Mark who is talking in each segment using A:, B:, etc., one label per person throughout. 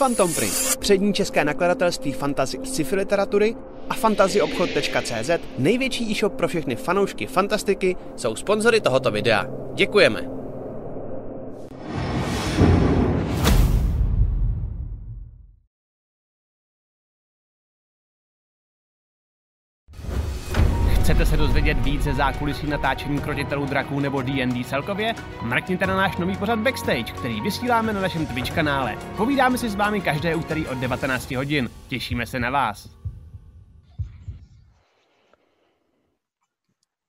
A: Phantom Print, přední české nakladatelství fantasy sci-fi literatury a fantazyobchod.cz, největší e-shop pro všechny fanoušky fantastiky, jsou sponzory tohoto videa. Děkujeme! Chcete se dozvědět víc ze zákulisí natáčení krotitelů draků nebo D&D celkově? Mrkněte na náš nový pořad Backstage, který vysíláme na našem Twitch kanále. Povídáme si s vámi každé úterý od 19 hodin. Těšíme se na vás.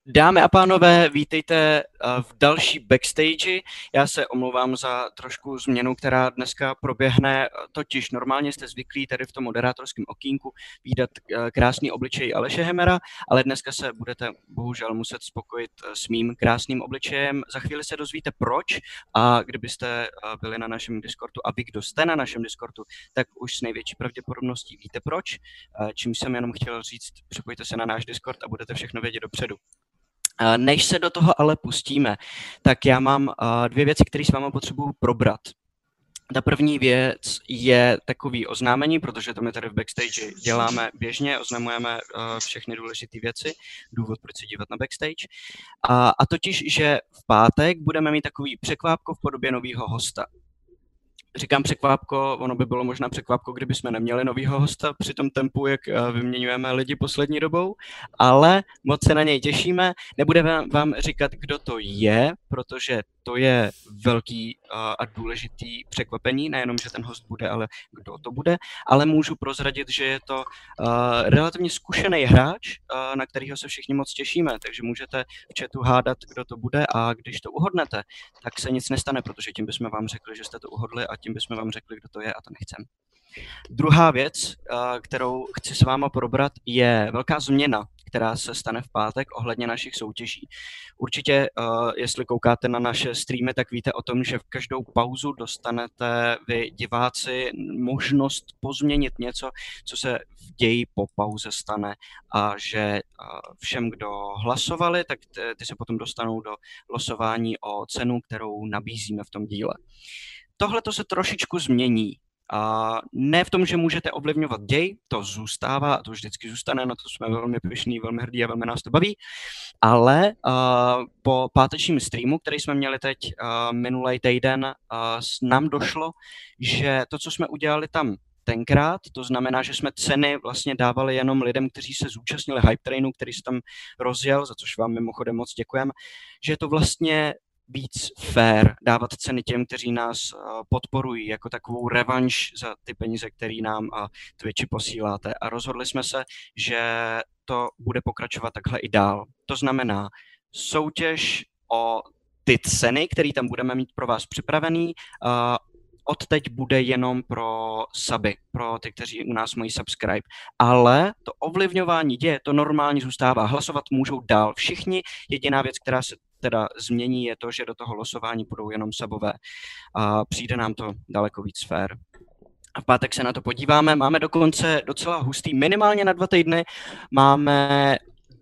B: Dámy a pánové, vítejte eh, v další backstage. Já se omlouvám za trošku změnu, která dneska proběhne. Totiž normálně jste zvyklí tady v tom moderátorském okýnku výdat eh, krásný obličej Aleše Hemera, ale dneska se budete bohužel muset spokojit eh, s mým krásným obličejem. Za chvíli se dozvíte proč a kdybyste byli na našem Discordu a vy, kdo jste na našem Discordu, tak už s největší pravděpodobností víte proč. Čím jsem jenom chtěl říct, připojte se na náš Discord a budete všechno vědět dopředu. Než se do toho ale pustíme, tak já mám dvě věci, které s vámi potřebuju probrat. Ta první věc je takový oznámení, protože to my tady v backstage děláme běžně, oznamujeme všechny důležité věci, důvod, proč se dívat na backstage. A, a totiž, že v pátek budeme mít takový překvápko v podobě nového hosta říkám překvápko, ono by bylo možná překvápko, kdyby jsme neměli novýho hosta při tom tempu, jak eh, vyměňujeme lidi poslední dobou, ale moc se na něj těšíme. Nebudeme vám říkat, kdo to je, protože to je velký a důležitý překvapení, nejenom, že ten host bude, ale kdo to bude, ale můžu prozradit, že je to relativně zkušený hráč, na kterého se všichni moc těšíme, takže můžete v chatu hádat, kdo to bude a když to uhodnete, tak se nic nestane, protože tím bychom vám řekli, že jste to uhodli a tím bychom vám řekli, kdo to je a to nechcem. Druhá věc, kterou chci s váma probrat, je velká změna, která se stane v pátek ohledně našich soutěží. Určitě, jestli koukáte na naše streamy, tak víte o tom, že v každou pauzu dostanete vy diváci možnost pozměnit něco, co se v ději po pauze stane a že všem, kdo hlasovali, tak ty se potom dostanou do losování o cenu, kterou nabízíme v tom díle. Tohle to se trošičku změní. A ne v tom, že můžete ovlivňovat děj, to zůstává, to vždycky zůstane, na to jsme velmi pyšní, velmi hrdí a velmi nás to baví, ale uh, po pátečním streamu, který jsme měli teď uh, minulý týden, uh, nám došlo, že to, co jsme udělali tam tenkrát, to znamená, že jsme ceny vlastně dávali jenom lidem, kteří se zúčastnili hype trainu, který se tam rozjel, za což vám mimochodem moc děkujeme, že je to vlastně víc fair dávat ceny těm, kteří nás eh, podporují, jako takovou revanš za ty peníze, které nám a Twitchi posíláte. A rozhodli jsme se, že to bude pokračovat takhle i dál. To znamená, soutěž o ty ceny, které tam budeme mít pro vás připravený, uh, od teď bude jenom pro suby, pro ty, kteří u nás mají subscribe. Ale to ovlivňování děje, to normálně zůstává. Hlasovat můžou dál všichni. Jediná věc, která se teda změní, je to, že do toho losování budou jenom sabové. A přijde nám to daleko víc fér. A v pátek se na to podíváme. Máme dokonce docela hustý, minimálně na dva týdny, máme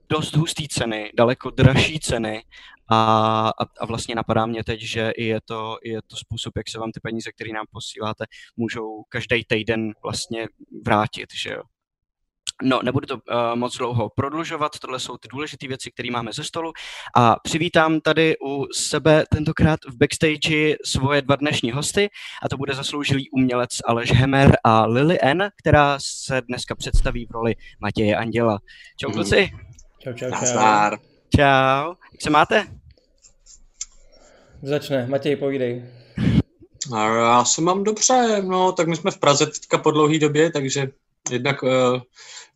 B: dost hustý ceny, daleko dražší ceny a, a, a vlastně napadá mě teď, že je to, je to způsob, jak se vám ty peníze, které nám posíláte, můžou každý týden vlastně vrátit, že jo. No, nebudu to uh, moc dlouho prodlužovat, tohle jsou ty důležité věci, které máme ze stolu. A přivítám tady u sebe tentokrát v backstage svoje dva dnešní hosty, a to bude zasloužilý umělec Aleš Hemer a Lily N, která se dneska představí v roli Matěje Anděla. Čau, kluci.
C: Čau, čau, čau. Nazdar.
B: Čau. Jak se máte?
C: Začne. Matěj, povídej.
D: Já se mám dobře, no, tak my jsme v Praze teďka po dlouhé době, takže jednak uh,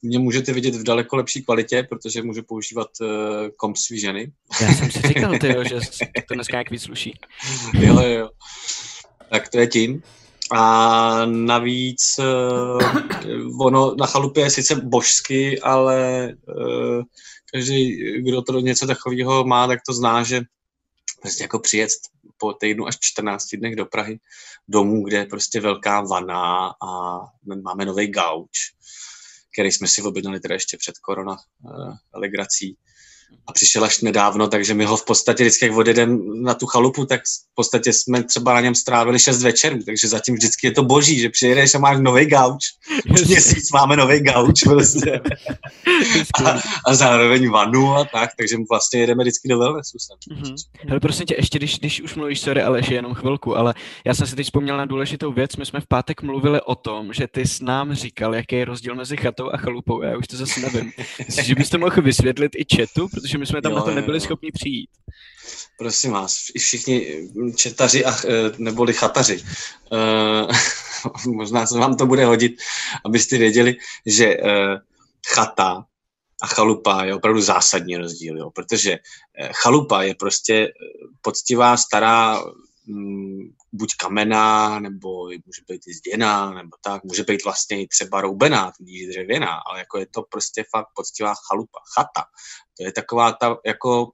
D: mě můžete vidět v daleko lepší kvalitě, protože můžu používat uh, komp svý ženy.
B: Já jsem si říkal, tyjo, že to dneska jak víc sluší.
D: jo, jo. Tak to je tím. A navíc uh, ono na chalupě je sice božsky, ale uh, každý, kdo to něco takového má, tak to zná, že prostě jako přijet po týdnu až 14 dnech do Prahy domů, kde je prostě velká vana a máme nový gauč, který jsme si objednali teda ještě před korona uh, legrací. A přišel až nedávno, takže my ho v podstatě vždycky, jak odjedem na tu chalupu, tak v podstatě jsme třeba na něm strávili šest večerů, takže zatím vždycky je to boží, že přijedeš a máš nový gauč, měsíc máme nový gauč prostě. a, a, zároveň vanu a tak, takže vlastně jedeme vždycky do wellnessu.
B: Mm-hmm. Hele, prosím tě, ještě když, když už mluvíš, sorry, ale ještě jenom chvilku, ale já jsem si teď vzpomněl na důležitou věc, my jsme v pátek mluvili o tom, že ty s nám říkal, jaký je rozdíl mezi chatou a chalupou, já už to zase nevím. Myslíš, že byste mohl vysvětlit i chatu, protože my jsme tam jo, na to nebyli jo. schopni přijít.
D: Prosím vás, i všichni četaři a, e, neboli chataři. Uh, možná se vám to bude hodit, abyste věděli, že uh, chata a chalupa je opravdu zásadní rozdíl, jo, protože chalupa je prostě poctivá, stará, mm, buď kamená, nebo může být i zděná, nebo tak, může být vlastně i třeba roubená, tudíž dřevěná, ale jako je to prostě fakt poctivá chalupa, chata. To je taková ta jako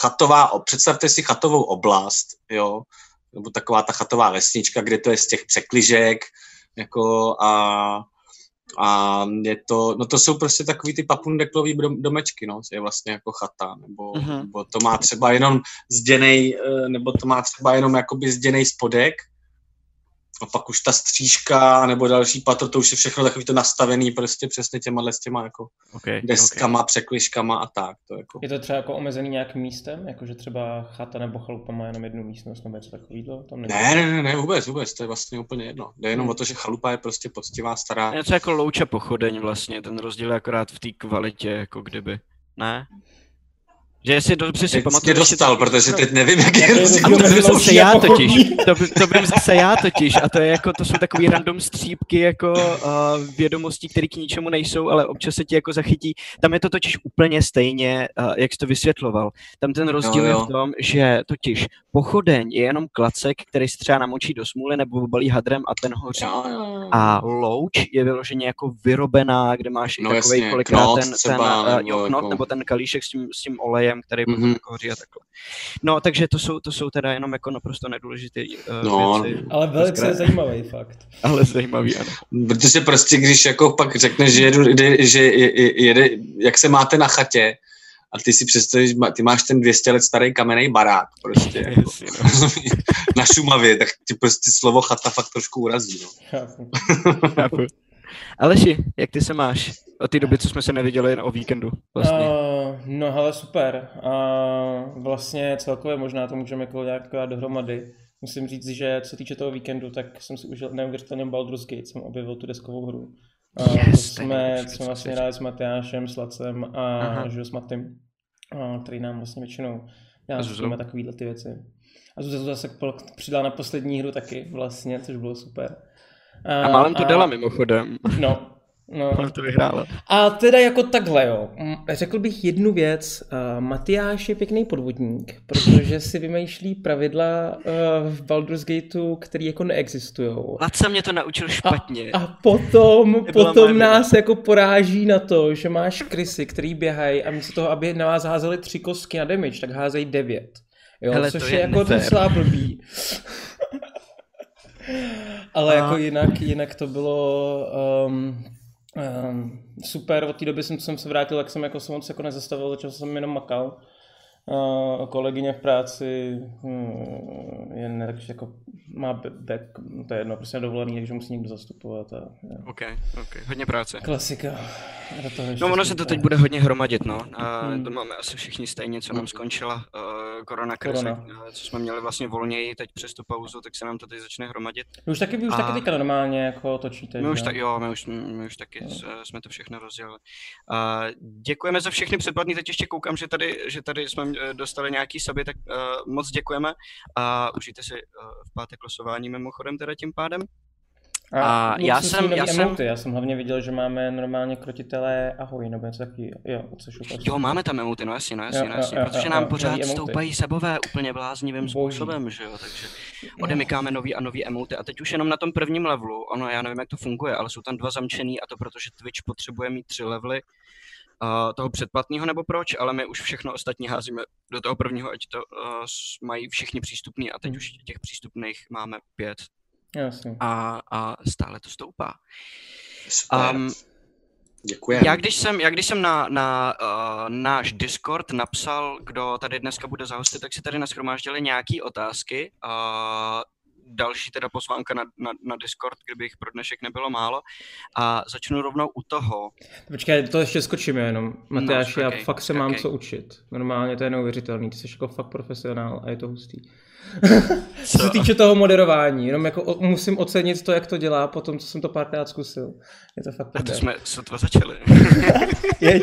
D: chatová, představte si chatovou oblast, jo, nebo taková ta chatová vesnička, kde to je z těch překližek, jako a, a je to, no to jsou prostě takový ty papundeklový domečky, no, je vlastně jako chata, nebo, uh-huh. nebo to má třeba jenom zděnej, eh, nebo to má třeba jenom jakoby zděnej spodek, a pak už ta střížka nebo další patro, to už je všechno takový to nastavený prostě přesně těma s těma jako okay, deskama, okay. překliškama a tak. To jako.
C: Je to třeba jako omezený nějakým místem? Jakože třeba chata nebo chalupa má jenom jednu místnost nebo něco takového?
D: Tam ne, ne, ne, ne, vůbec, vůbec, to je vlastně úplně jedno. Jde jenom hmm. o to, že chalupa je prostě poctivá, stará.
B: Něco jako louče pochodeň vlastně, ten rozdíl je akorát v té kvalitě, jako kdyby. Ne? Že jestli dobře si pamatuju...
D: dostal, to... protože teď nevím, jak je rozdíl.
B: To bych zase já totiž. To, by, to bych zase já totiž. A to je jako, to jsou takový random střípky jako uh, vědomostí, které k ničemu nejsou, ale občas se ti jako zachytí. Tam je to totiž úplně stejně, uh, jak jsi to vysvětloval. Tam ten rozdíl jo, jo. je v tom, že totiž pochodeň je jenom klacek, který se třeba namočí do smůly nebo obalí hadrem a ten hoří. Jo, jo. A louč je vyloženě jako vyrobená, kde máš no, i takový kolikrát ten, ten, ten, jo, knot, jako... nebo ten kalíšek s tím, s tím olejem olejem, který mm-hmm. jako hoří a takhle. No, takže to jsou, to jsou teda jenom jako naprosto nedůležité uh, no, věci.
C: Ale velice zkrát. zajímavý fakt.
B: Ale zajímavý, ano.
D: Protože prostě, když jako pak řekneš, že, jedu, že jede, jak se máte na chatě, a ty si představíš, ty máš ten 200 let starý kamenný barák prostě. Jako, no. na Šumavě, tak ti prostě slovo chata fakt trošku urazí. No.
B: Aleši, jak ty se máš od té doby, co jsme se neviděli o víkendu? Vlastně?
C: Uh, no hele, super. Uh, vlastně celkově možná to můžeme jako nějak dohromady. Musím říct, že co týče toho víkendu, tak jsem si užil neuvěřitelně Baldur's Gate, jsem objevil tu deskovou hru. Uh, yes, to jsme, jsme vlastně hráli s Matyášem, s Lacem a že s Matym, uh, který nám vlastně většinou dělá takovýhle ty věci. A Zuza zase přidala na poslední hru taky vlastně, což bylo super.
B: A málem to a... dala mimochodem.
C: No, No.
B: Ona to vyhrála.
C: A teda jako takhle, jo. Řekl bych jednu věc. Uh, Matyáš je pěkný podvodník, protože si vymýšlí pravidla uh, v Baldur's Gateu, které jako neexistují.
B: Laca mě to naučil špatně.
C: A, a potom, potom nás jako poráží na to, že máš krysy, který běhají a místo toho, aby na vás házeli tři kostky na damage, tak házejí devět. Jo, Hele, což je, je jako docela blbý. Ale a... jako jinak, jinak to bylo um, um, super. Od té doby, jsem, co jsem se vrátil, tak jsem jako se moc jako nezastavil, začal jsem jenom makal. Uh, kolegyně v práci hmm, je ne, takže jako má back, to je jedno, prostě dovolený, takže musí někdo zastupovat. A.
B: OK, OK, hodně práce.
C: Klasika.
B: do toho no ono se to teď bude hodně hromadit, no. A hmm. to máme asi všichni stejně, co nám skončila uh, korona krize, korona. co jsme měli vlastně volněji teď přes tu pauzu, tak se nám to teď začne hromadit.
C: Vy už taky, vy už a... taky teďka normálně jako točíte,
B: My už tak, jo, my už, my už taky no. jsme to všechno rozdělili. Uh, děkujeme za všechny předplatný, teď ještě koukám, že tady, že tady jsme eh, dostali nějaký sobě, tak uh, moc děkujeme a užijte si uh, v pátek losování mimochodem teda tím pádem.
C: A, a já jsem, já jsem... Emoty. Já jsem hlavně viděl, že máme normálně krotitelé ahoj, nebo něco taky, jo, což
B: Jo, máme tam emoty, no jasně, no jasně, jo, no jasně, jo, protože jo, nám jo, pořád stoupají sebové úplně bláznivým Boží. způsobem, že jo, takže odemykáme nový a nový emoty a teď už jenom na tom prvním levelu, ono, já nevím, jak to funguje, ale jsou tam dva zamčený a to protože Twitch potřebuje mít tři levely, uh, toho předplatného nebo proč, ale my už všechno ostatní házíme do toho prvního, ať to uh, mají všichni přístupný a teď hmm. už těch přístupných máme pět.
C: Jasně.
B: A, a stále to stoupá.
D: Super. Um, Děkujeme.
B: Já když jsem, já když jsem na, na uh, náš Discord napsal, kdo tady dneska bude za hosty, tak si tady nashromáždili nějaké otázky. Uh, další teda pozvánka na, na, na Discord, kdyby jich pro dnešek nebylo málo. A začnu rovnou u toho.
C: Počkej, to ještě skočím jenom. Matyáš,
B: No,
C: já fakt se mám
B: skakej.
C: co učit. Normálně to je neuvěřitelný. Ty jsi jako fakt profesionál a je to hustý. Co se týče toho moderování, jenom jako o, musím ocenit to, jak to dělá, po tom, co jsem to párkrát zkusil. Je to fakt
B: A to jsme sotva začali.
C: Jeď.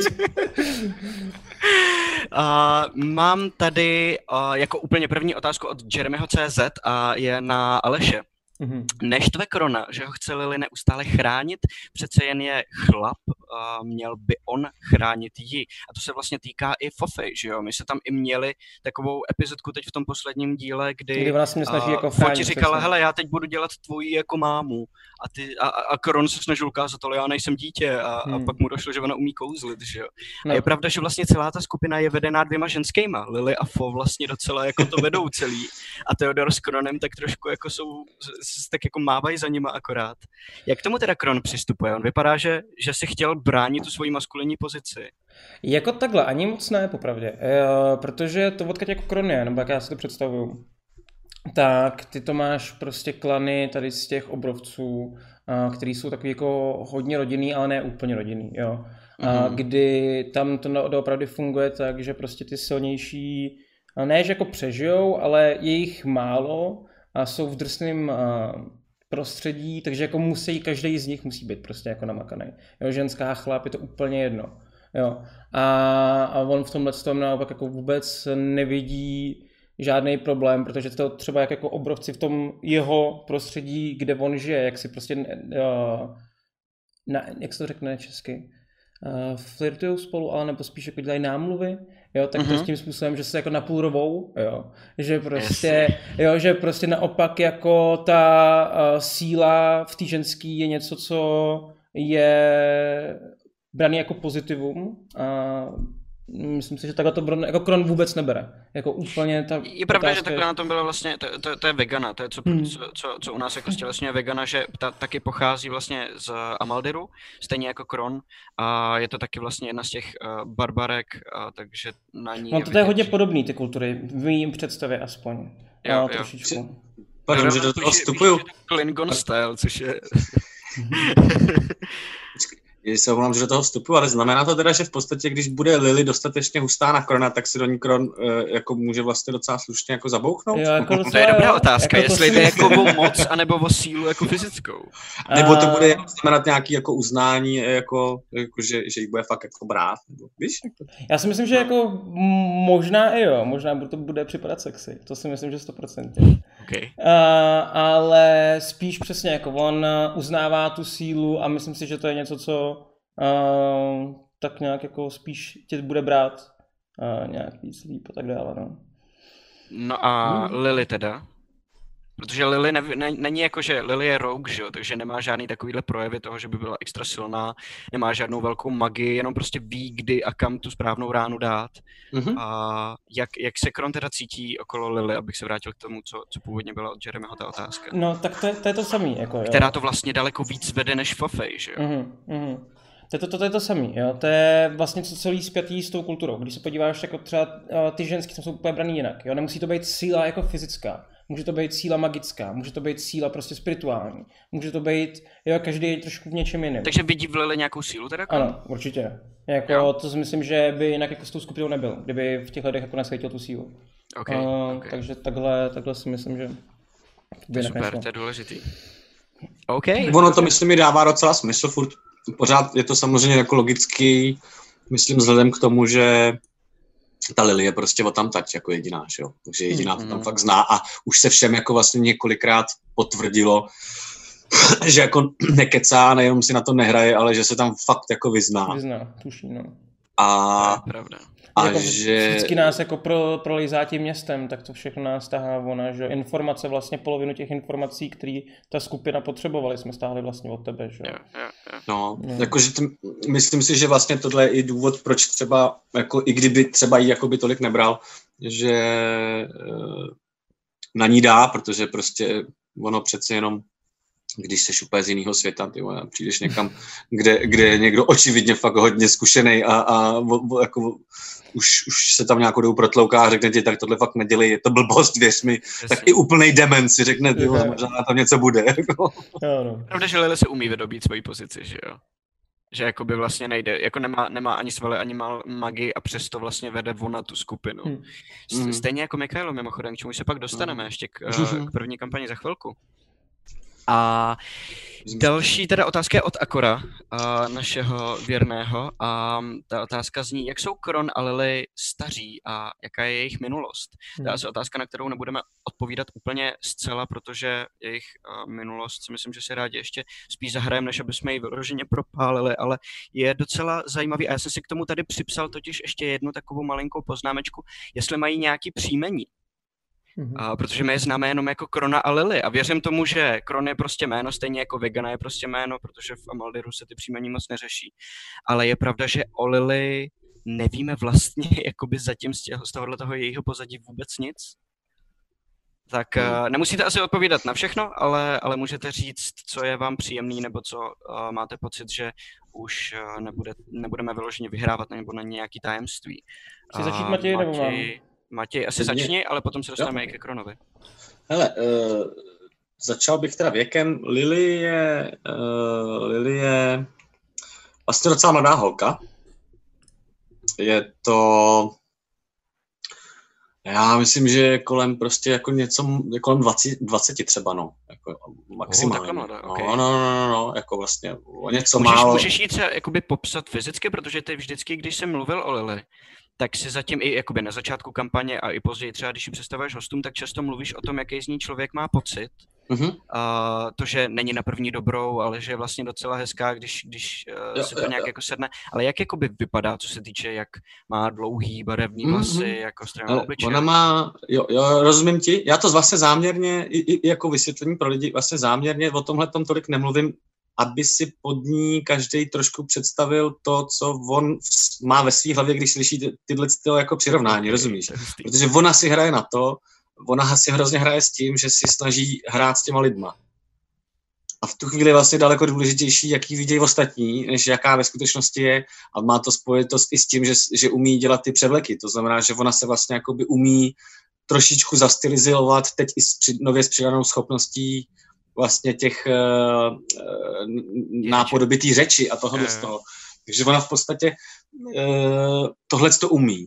B: A mám tady uh, jako úplně první otázku od Jeremyho CZ a je na Aleše.
C: Mhm.
B: Neštve Krona, že ho chce Lily neustále chránit, přece jen je chlap, a měl by on chránit ji. A to se vlastně týká i Fofy, že jo? My se tam i měli takovou epizodku teď v tom posledním díle, kdy,
C: Kdy ona se mě snaží
B: a
C: jako chránit,
B: říkala, hele, já teď budu dělat tvoji jako mámu. A, ty, a, a a Kron se snažil ukázat, ale já nejsem dítě. A, a
C: Hmm.
B: pak mu došlo, že ona umí kouzlit, že jo?
C: No.
B: A je pravda, že vlastně celá ta skupina je vedená dvěma ženskýma. Lily a Fo vlastně docela jako to vedou celý. A Theodor s Kronem tak trošku jako jsou, tak jako mávají za nima akorát. Jak k tomu teda Kron přistupuje? On vypadá, že, že si chtěl bránit tu svoji maskulinní pozici.
C: Jako takhle, ani moc ne, popravdě. E, protože to odkud jako Kron je, nebo jak já si to představuju, tak ty to máš prostě klany tady z těch obrovců, který jsou takový jako hodně rodinný, ale ne úplně rodinný, jo. A
B: Mhm.
C: kdy tam to opravdu funguje tak, že prostě ty silnější, ne že jako přežijou, ale je jich málo a jsou v drsném prostředí, takže jako musí, každý z nich musí být prostě jako namakaný. Jo, ženská chlap, je to úplně jedno. Jo. A, a on v tomhle tom naopak jako vůbec nevidí žádný problém, protože to třeba jak jako obrovci v tom jeho prostředí, kde on žije, jak si prostě, uh, na, jak se to řekne česky, uh, flirtují spolu, ale nebo spíš jako dělají námluvy, jo, tak to
B: Mhm.
C: s tím způsobem, že se jako napůl rovou, jo, že prostě, jo, že prostě naopak jako ta uh, síla v té ženský je něco, co je braný jako pozitivum a myslím si, že takhle to Bron, jako Kron vůbec nebere. Jako úplně ta
B: Je pravda, že
C: otázka
B: takhle na tom bylo vlastně, to, to, to je vegana, to je co,
C: Hmm.
B: co, co, co u nás jako stělesňuje vegana, že ta taky pochází vlastně z Amaldiru, stejně jako Kron a je to taky vlastně jedna z těch uh, barbarek, a takže na ní
C: No to je
B: vidět,
C: hodně
B: že-
C: podobný ty kultury, v mým představě aspoň.
B: Jo,
C: Jo,
B: jo.
C: trošičku.
D: Pardon, že do toho vstupuju.
B: Klingon style, což je...
D: Já se omlouvám, že do toho vstupuju, ale znamená to teda, že v podstatě, když bude Lily dostatečně hustá na Krona, tak si do ní Kron uh, jako může vlastně docela slušně jako zabouchnout?
C: Jo, jako
B: To je dobrá otázka,
C: Jako to
B: jestli
C: si
B: jde jako o moc, anebo o sílu jako fyzickou.
D: Nebo to
C: A-
D: bude jenom znamenat nějaký jako uznání, jako, jako že, že jí bude fakt jako brát? Nebo, víš? Jako,
C: Já si myslím, že jako m- možná i jo, možná to bude připadat sexy, to si myslím, že 100%.
B: Okay.
C: Uh, ale spíš přesně jako on uznává tu sílu a myslím si, že to je něco, co uh, tak nějak jako spíš tě bude brát uh, nějak víc líp a tak dále, no.
B: No a
C: Hmm.
B: Lily teda? Protože Lily ne, ne, není jako, že Lily je rogue, že jo? takže nemá žádný takovýhle projevy toho, že by byla extra silná, nemá žádnou velkou magii, jenom prostě ví, kdy a kam tu správnou ránu dát.
D: mhm.
B: A jak, jak se Kron teda cítí okolo Lily, abych se vrátil k tomu, co, co původně byla od Jeremyho ta otázka.
C: No tak to, je- to je to samý, jako jo.
B: Která to vlastně daleko víc vede než Fofej, že jo?
C: Mhm, mhm. To, je to, to, to je to samý, jo. To je vlastně co celý zpětý s tou kulturou. Když se podíváš, jako třeba ty ženský tam jsou úplně braný jinak, jo. Nemusí to být síla jako fyzická. Může to být síla magická, může to být síla prostě spirituální. Může to být, jo, každý je trošku v něčem jiném.
B: Takže vidí v Lily nějakou sílu teda?
C: Ano, určitě. Jako,
B: Jo.
C: to si myslím, že by jinak jako s tou skupinou nebyl, kdyby v těch lidech jako nesvětil tu sílu.
B: Okay,
C: Uh,
B: okay.
C: Takže takhle, takhle si myslím, že
B: To
C: by
B: je super,
C: nešlo.
B: to je důležitý. OK.
D: Ono to, myslím, mi dává docela smysl, furt pořád je to samozřejmě jako logický, myslím, vzhledem k tomu, že ta Lily je prostě o tam tať jako jediná, že jo? Takže jediná to tam
B: Mhm.
D: fakt zná a už se všem jako vlastně několikrát potvrdilo, že jako nekecá, nejenom si na to nehraje, ale že se tam fakt jako vyzná.
C: Vyzná, tuší, no.
B: To
D: A,
B: je pravda.
D: A
C: jako
D: že...
C: Vždycky nás jako pro, prolejzá tím městem, tak to všechno nás tahá ona, že jo. informace, vlastně polovinu těch informací, které ta skupina potřebovala, jsme stáhli vlastně od tebe, že jo.
D: No,
C: No.
D: jakože t- myslím si, že vlastně tohle je i důvod, proč třeba, jako i kdyby třeba jí jakoby tolik nebral, že eh, na ní dá, protože prostě ono přece jenom když jsi úplně z jiného světa, ty vole, přijdeš někam, kde, kde je někdo očividně fakt hodně zkušený a, a jako, už, už se tam nějakou dobu protlouká a řekne ti, tak tohle fakt nedělej, je to blbost, věř mi, Jasně. tak i úplný demen si řekne, ty vole, možná tam něco bude. Jako.
B: Pravda, že Lille se umí vydobít svoji pozici, že jo? že jako by vlastně nejde, jako nemá, nemá ani svaly, ani mal magii a přesto vlastně vede ona tu skupinu. Hmm. Stejně jako Mikhailo mimochodem, k čemu se pak dostaneme hmm. ještě k, k první kampani za chvilku. A další teda otázka je od Akora, uh, našeho věrného. A ta otázka zní, jak jsou Kron a Lily staří a jaká je jejich minulost? To je hmm. asi otázka, na kterou nebudeme odpovídat úplně zcela, protože jejich uh, minulost si myslím, že se rádi ještě spíš zahrajeme, než aby jsme ji vyloženě propálili, ale je docela zajímavý. A já jsem si k tomu tady připsal totiž ještě jednu takovou malinkou poznámečku, jestli mají nějaký příjmení. A, protože my je známe jenom jako Krona a Lily a věřím tomu, že Kron je prostě jméno, stejně jako Vegana je prostě jméno, protože v Amaldiru se ty příjmení moc neřeší. Ale je pravda, že o Lily nevíme vlastně jakoby zatím z, těho, z tohohle toho jejího pozadí vůbec nic. Tak uh, nemusíte asi odpovídat na všechno, ale, ale můžete říct, co je vám příjemný, nebo co uh, máte pocit, že už uh, nebude, nebudeme vyloženě vyhrávat, nebo na nějaký tajemství.
C: Chci začít Matěj, nebo mám?
B: Matěj, asi Mě... začni, ale potom se dostaneme i ke Kronovi.
D: Hele, uh, začal bych teda věkem. Lily je, uh, Lily je vlastně docela mladá holka. Je to, já myslím, že je kolem prostě jako něco, je kolem 20, 20 třeba, no. Jako maximálně. Oh, mladá, okay. no, no, no, no, no, jako vlastně o něco
B: můžeš,
D: málo.
B: Můžeš jí třeba jakoby popsat fyzicky, protože ty vždycky, když jsem mluvil o Lily, tak si zatím i jakoby na začátku kampaně a i později třeba, když ji představuješ hostům, tak často mluvíš o tom, jaký z ní člověk má pocit. Mm-hmm. A to, že není na první dobrou, ale že je vlastně docela hezká, když, když uh, jo, se to jo, nějak jo. jako sedne. Ale jak jakoby vypadá, co se týče, jak má dlouhý barevný vlasy, mm-hmm. jako strana obličeje?
D: Ona má, jo, jo, rozumím ti, já to vlastně záměrně, i, i jako vysvětlení pro lidi, vlastně záměrně o tomhle tom tolik nemluvím, aby si pod ní každý trošku představil to, co on má ve své hlavě, když slyší ty, tyhle tyhle jako přirovnání, rozumíš? Protože ona si hraje na to, ona si hrozně hraje s tím, že si snaží hrát s těma lidma. A v tu chvíli je vlastně daleko důležitější, jaký vidějí ostatní, než jaká ve skutečnosti je. A má to spojitost i s tím, že, že umí dělat ty převleky. To znamená, že ona se vlastně jakoby umí trošičku zastylizovat teď i s, nově s přidanou schopností vlastně těch uh, nápodobitý řeči a tohle z toho. Takže ona v podstatě uh, tohle to umí.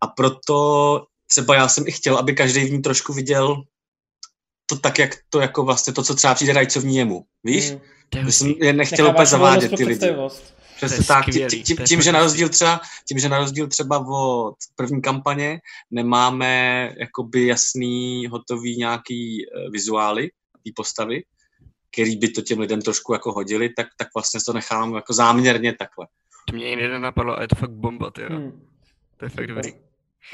D: A proto třeba já jsem i chtěl, aby každý v ní trošku viděl to tak, jak to jako vlastně to, co třeba přijde rajcovní jemu. Víš? Mm. jsem je nechtěl úplně zavádět ty lidi. Přesně tak, tím, tím, tím, že na rozdíl třeba, tím, že na rozdíl třeba od první kampaně nemáme jakoby jasný, hotový nějaký vizuály, té postavy, který by to těm lidem trošku jako hodili, tak, tak vlastně to nechám jako záměrně takhle.
B: To mě jiný nenapadlo a je to fakt bomba, ty hmm. To je fakt dobrý.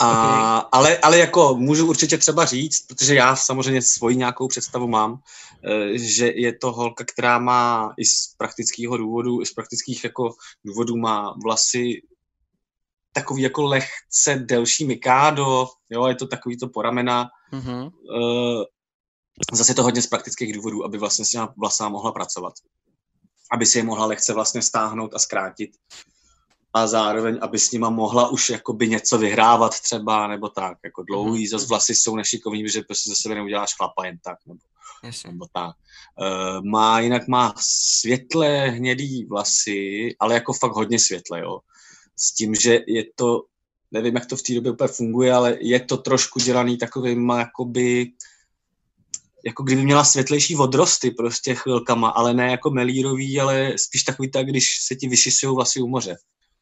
D: A, ale, ale jako můžu určitě třeba říct, protože já samozřejmě svoji nějakou představu mám, eh, že je to holka, která má i z praktického důvodu, i z praktických jako důvodů má vlasy takový jako lehce delší mikádo, jo, je to takový to poramena, mm-hmm. Zase to hodně z praktických důvodů, aby vlastně s těma vlasama mohla pracovat. Aby si je mohla lehce vlastně stáhnout a zkrátit. A zároveň, aby s nima mohla už jakoby něco vyhrávat třeba, nebo tak. Jako dlouhý, mm-hmm. zase vlasy jsou nešikovní, že prostě ze sebe neuděláš chlapa jen tak. Nebo, yes. nebo tak. Uh, má, jinak má světlé hnědý vlasy, ale jako fakt hodně světlé, jo. S tím, že je to, nevím, jak to v té době úplně funguje, ale je to trošku dělaný takovým jakoby jako kdyby měla světlejší odrosty prostě chvilkama, ale ne jako melírový, ale spíš takový tak, když se ti vyšisují vlasy u moře.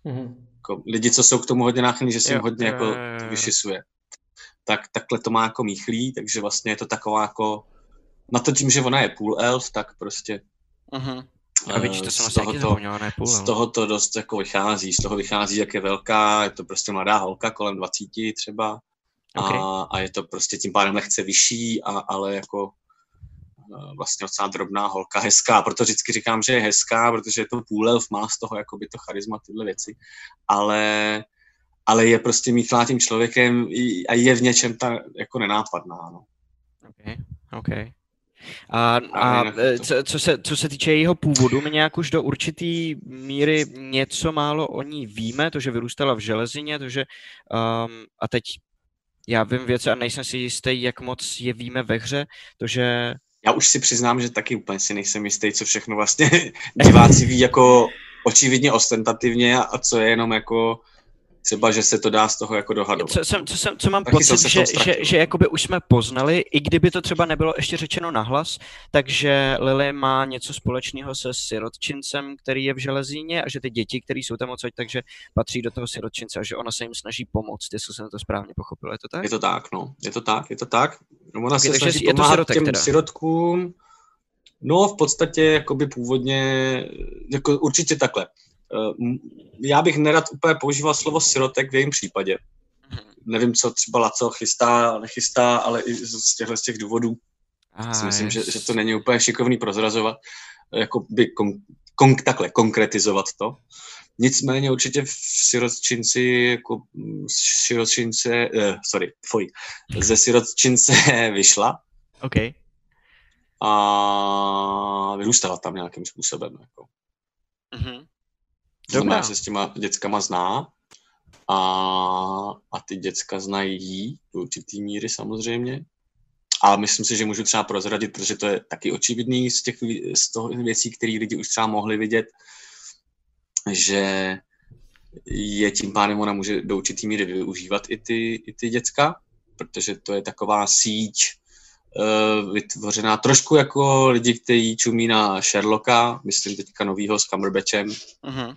D: Mm-hmm. Jako lidi, co jsou k tomu hodně náchylní, že se jim hodně jako vyšisuje. Tak takhle to má jako míchlí, takže vlastně je to taková jako, na to tím, že ona je půl elf, tak prostě
B: mm-hmm. A vidíš, to jsem z tohoto, ne půl,
D: z toho to dost jako vychází, z toho vychází, jak je velká, je to prostě mladá holka, kolem 20 třeba, Okay. A, a je to prostě tím pádem lehce vyšší, a, ale jako vlastně docela drobná holka, hezká, proto vždycky říkám, že je hezká, protože je to půl elf, má z toho jakoby to charisma, tyhle věci, ale, ale je prostě míchlá tím člověkem a je v něčem ta jako nenápadná, no.
B: Okay, okay. A, a e, co, co, se, co se týče jejího původu, my nějak už do určitý míry něco málo o ní víme, to, že vyrůstala v železině, to, že um, a teď já vím věci a nejsem si jistý, jak moc je víme ve hře, to, že
D: já už si přiznám, že taky úplně si nejsem jistý, co všechno vlastně diváci ví jako očividně ostentativně a co je jenom jako třeba, že se to dá z toho jako dohadovat.
B: Co, jsem, co, jsem, co mám Taky pocit, že, že, že jakoby už jsme poznali, i kdyby to třeba nebylo ještě řečeno nahlas, takže Lily má něco společného se sirotčincem, který je v železíně a že ty děti, které jsou tam odsaď, takže patří do toho sirotčince a že ona se jim snaží pomoct, jestli jsem to správně pochopil. Je to tak?
D: Je to tak, no. Je to tak, je to tak. No, ona okay, se snaží je to sirotek, těm teda. sirotkům. No, v podstatě jakoby původně, jako určitě takhle já bych nerad úplně používal slovo sirotek v jejím případě. Mhm. Nevím, co třeba Laco chystá, nechystá, ale i z těchto z těch důvodů Aha, si myslím, že, že to není úplně šikovný prozrazovat, jako by kon, kon, takhle konkretizovat to. Nicméně určitě v sirotčinci, jako sirotčince, uh, sorry, fuj, ze sirotčince vyšla.
B: OK.
D: A vyrůstala tam nějakým způsobem. Jako. Mm-hmm. Znamená, se s těma dětskama zná a, a ty děcka znají jí do určitý míry samozřejmě. Ale myslím si, že můžu třeba prozradit, protože to je taky očividný z těch z toho věcí, které lidi už třeba mohli vidět, že je tím pádem ona může do určitý míry využívat i ty, i ty děcka, protože to je taková síť uh, vytvořená trošku jako lidi, kteří čumí na Sherlocka, myslím teďka novýho s Cumberbatchem. Uh-huh.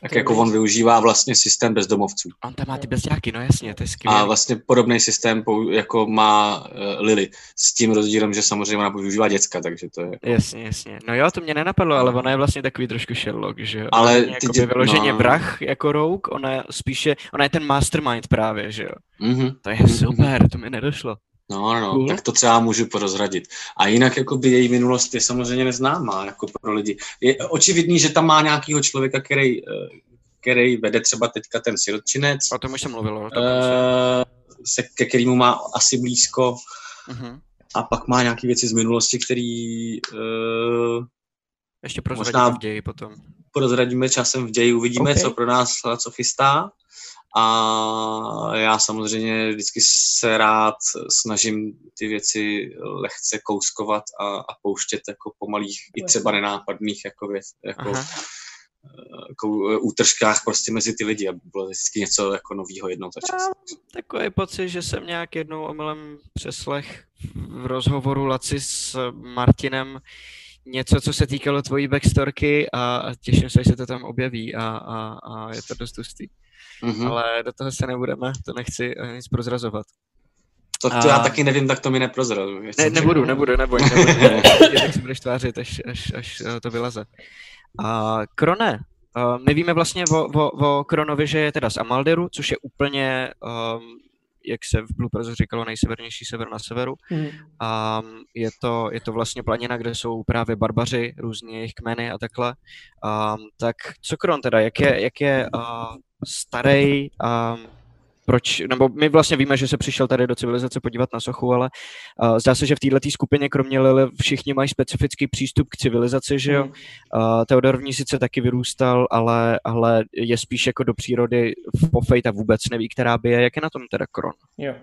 D: Tak jako on využívá vlastně systém bezdomovců.
B: On tam má ty bezďáky, no jasně, to je
D: skvělé. A vlastně podobný systém jako má uh, Lily, s tím rozdílem, že samozřejmě ona využívá děcka, takže to je...
B: Jako... Jasně, jasně. No jo, to mě nenapadlo, ale ona je vlastně takový trošku Sherlock, že jo? Ale ty dě... vyloženě no. vrah jako Rogue, ona spíše, ona je ten mastermind právě, že jo? Mm-hmm. To je mm-hmm. super, to mi nedošlo.
D: No, no, cool. tak to třeba můžu porozradit. A jinak jakoby její minulost je samozřejmě neznámá jako pro lidi. Je očividný, že tam má nějakýho člověka, který, eh, který vede třeba teďka ten sirotčinec.
B: O tom už jsem mluvil. Uh,
D: se, ke kterému má asi blízko. Uh-huh. A pak má nějaké věci z minulosti, který uh,
B: ještě prozradíme v ději potom.
D: Prozradíme časem v ději, uvidíme, okay. co pro nás co chystá. A já samozřejmě vždycky se rád snažím ty věci lehce kouskovat a, a pouštět jako po malých, i třeba nenápadných jako věc, jako, jako útržkách prostě mezi ty lidi, aby bylo vždycky něco jako novýho jednou za čas.
B: Takový pocit, že jsem nějak jednou omylem přeslech v rozhovoru Laci s Martinem něco, co se týkalo tvojí backstorky a těším se, že se to tam objeví a, a, a je to dost hustý mm-hmm. ale do toho se nebudeme, to nechci eh, nic prozrazovat.
D: To, to a... já taky nevím, tak to mi neprozrazu.
B: Ne, nebudu, nebudu, neboj, neboj, neboj. tak si budeš tvářit, až, až, až eh, to vyleze. A Krone, uh, my víme vlastně o, o, o Kronovi, že je teda z Amalderu, což je úplně, um, jak se v Blue říkalo, nejsevernější sever na severu. Mm. A je to, je to vlastně planina, kde jsou právě barbaři, různě jejich kmeny a takhle. Um, tak co Kron teda, jak je, jak je uh, starý a proč, nebo my vlastně víme, že se přišel tady do civilizace podívat na sochu, ale uh, zdá se, že v této skupině kromě Lily všichni mají specifický přístup k civilizaci, že jo. Uh, Teodor v ní sice taky vyrůstal, ale, ale je spíš jako do přírody v pofejt a vůbec neví, která by je. Jak je na tom teda Kron?
C: Jo.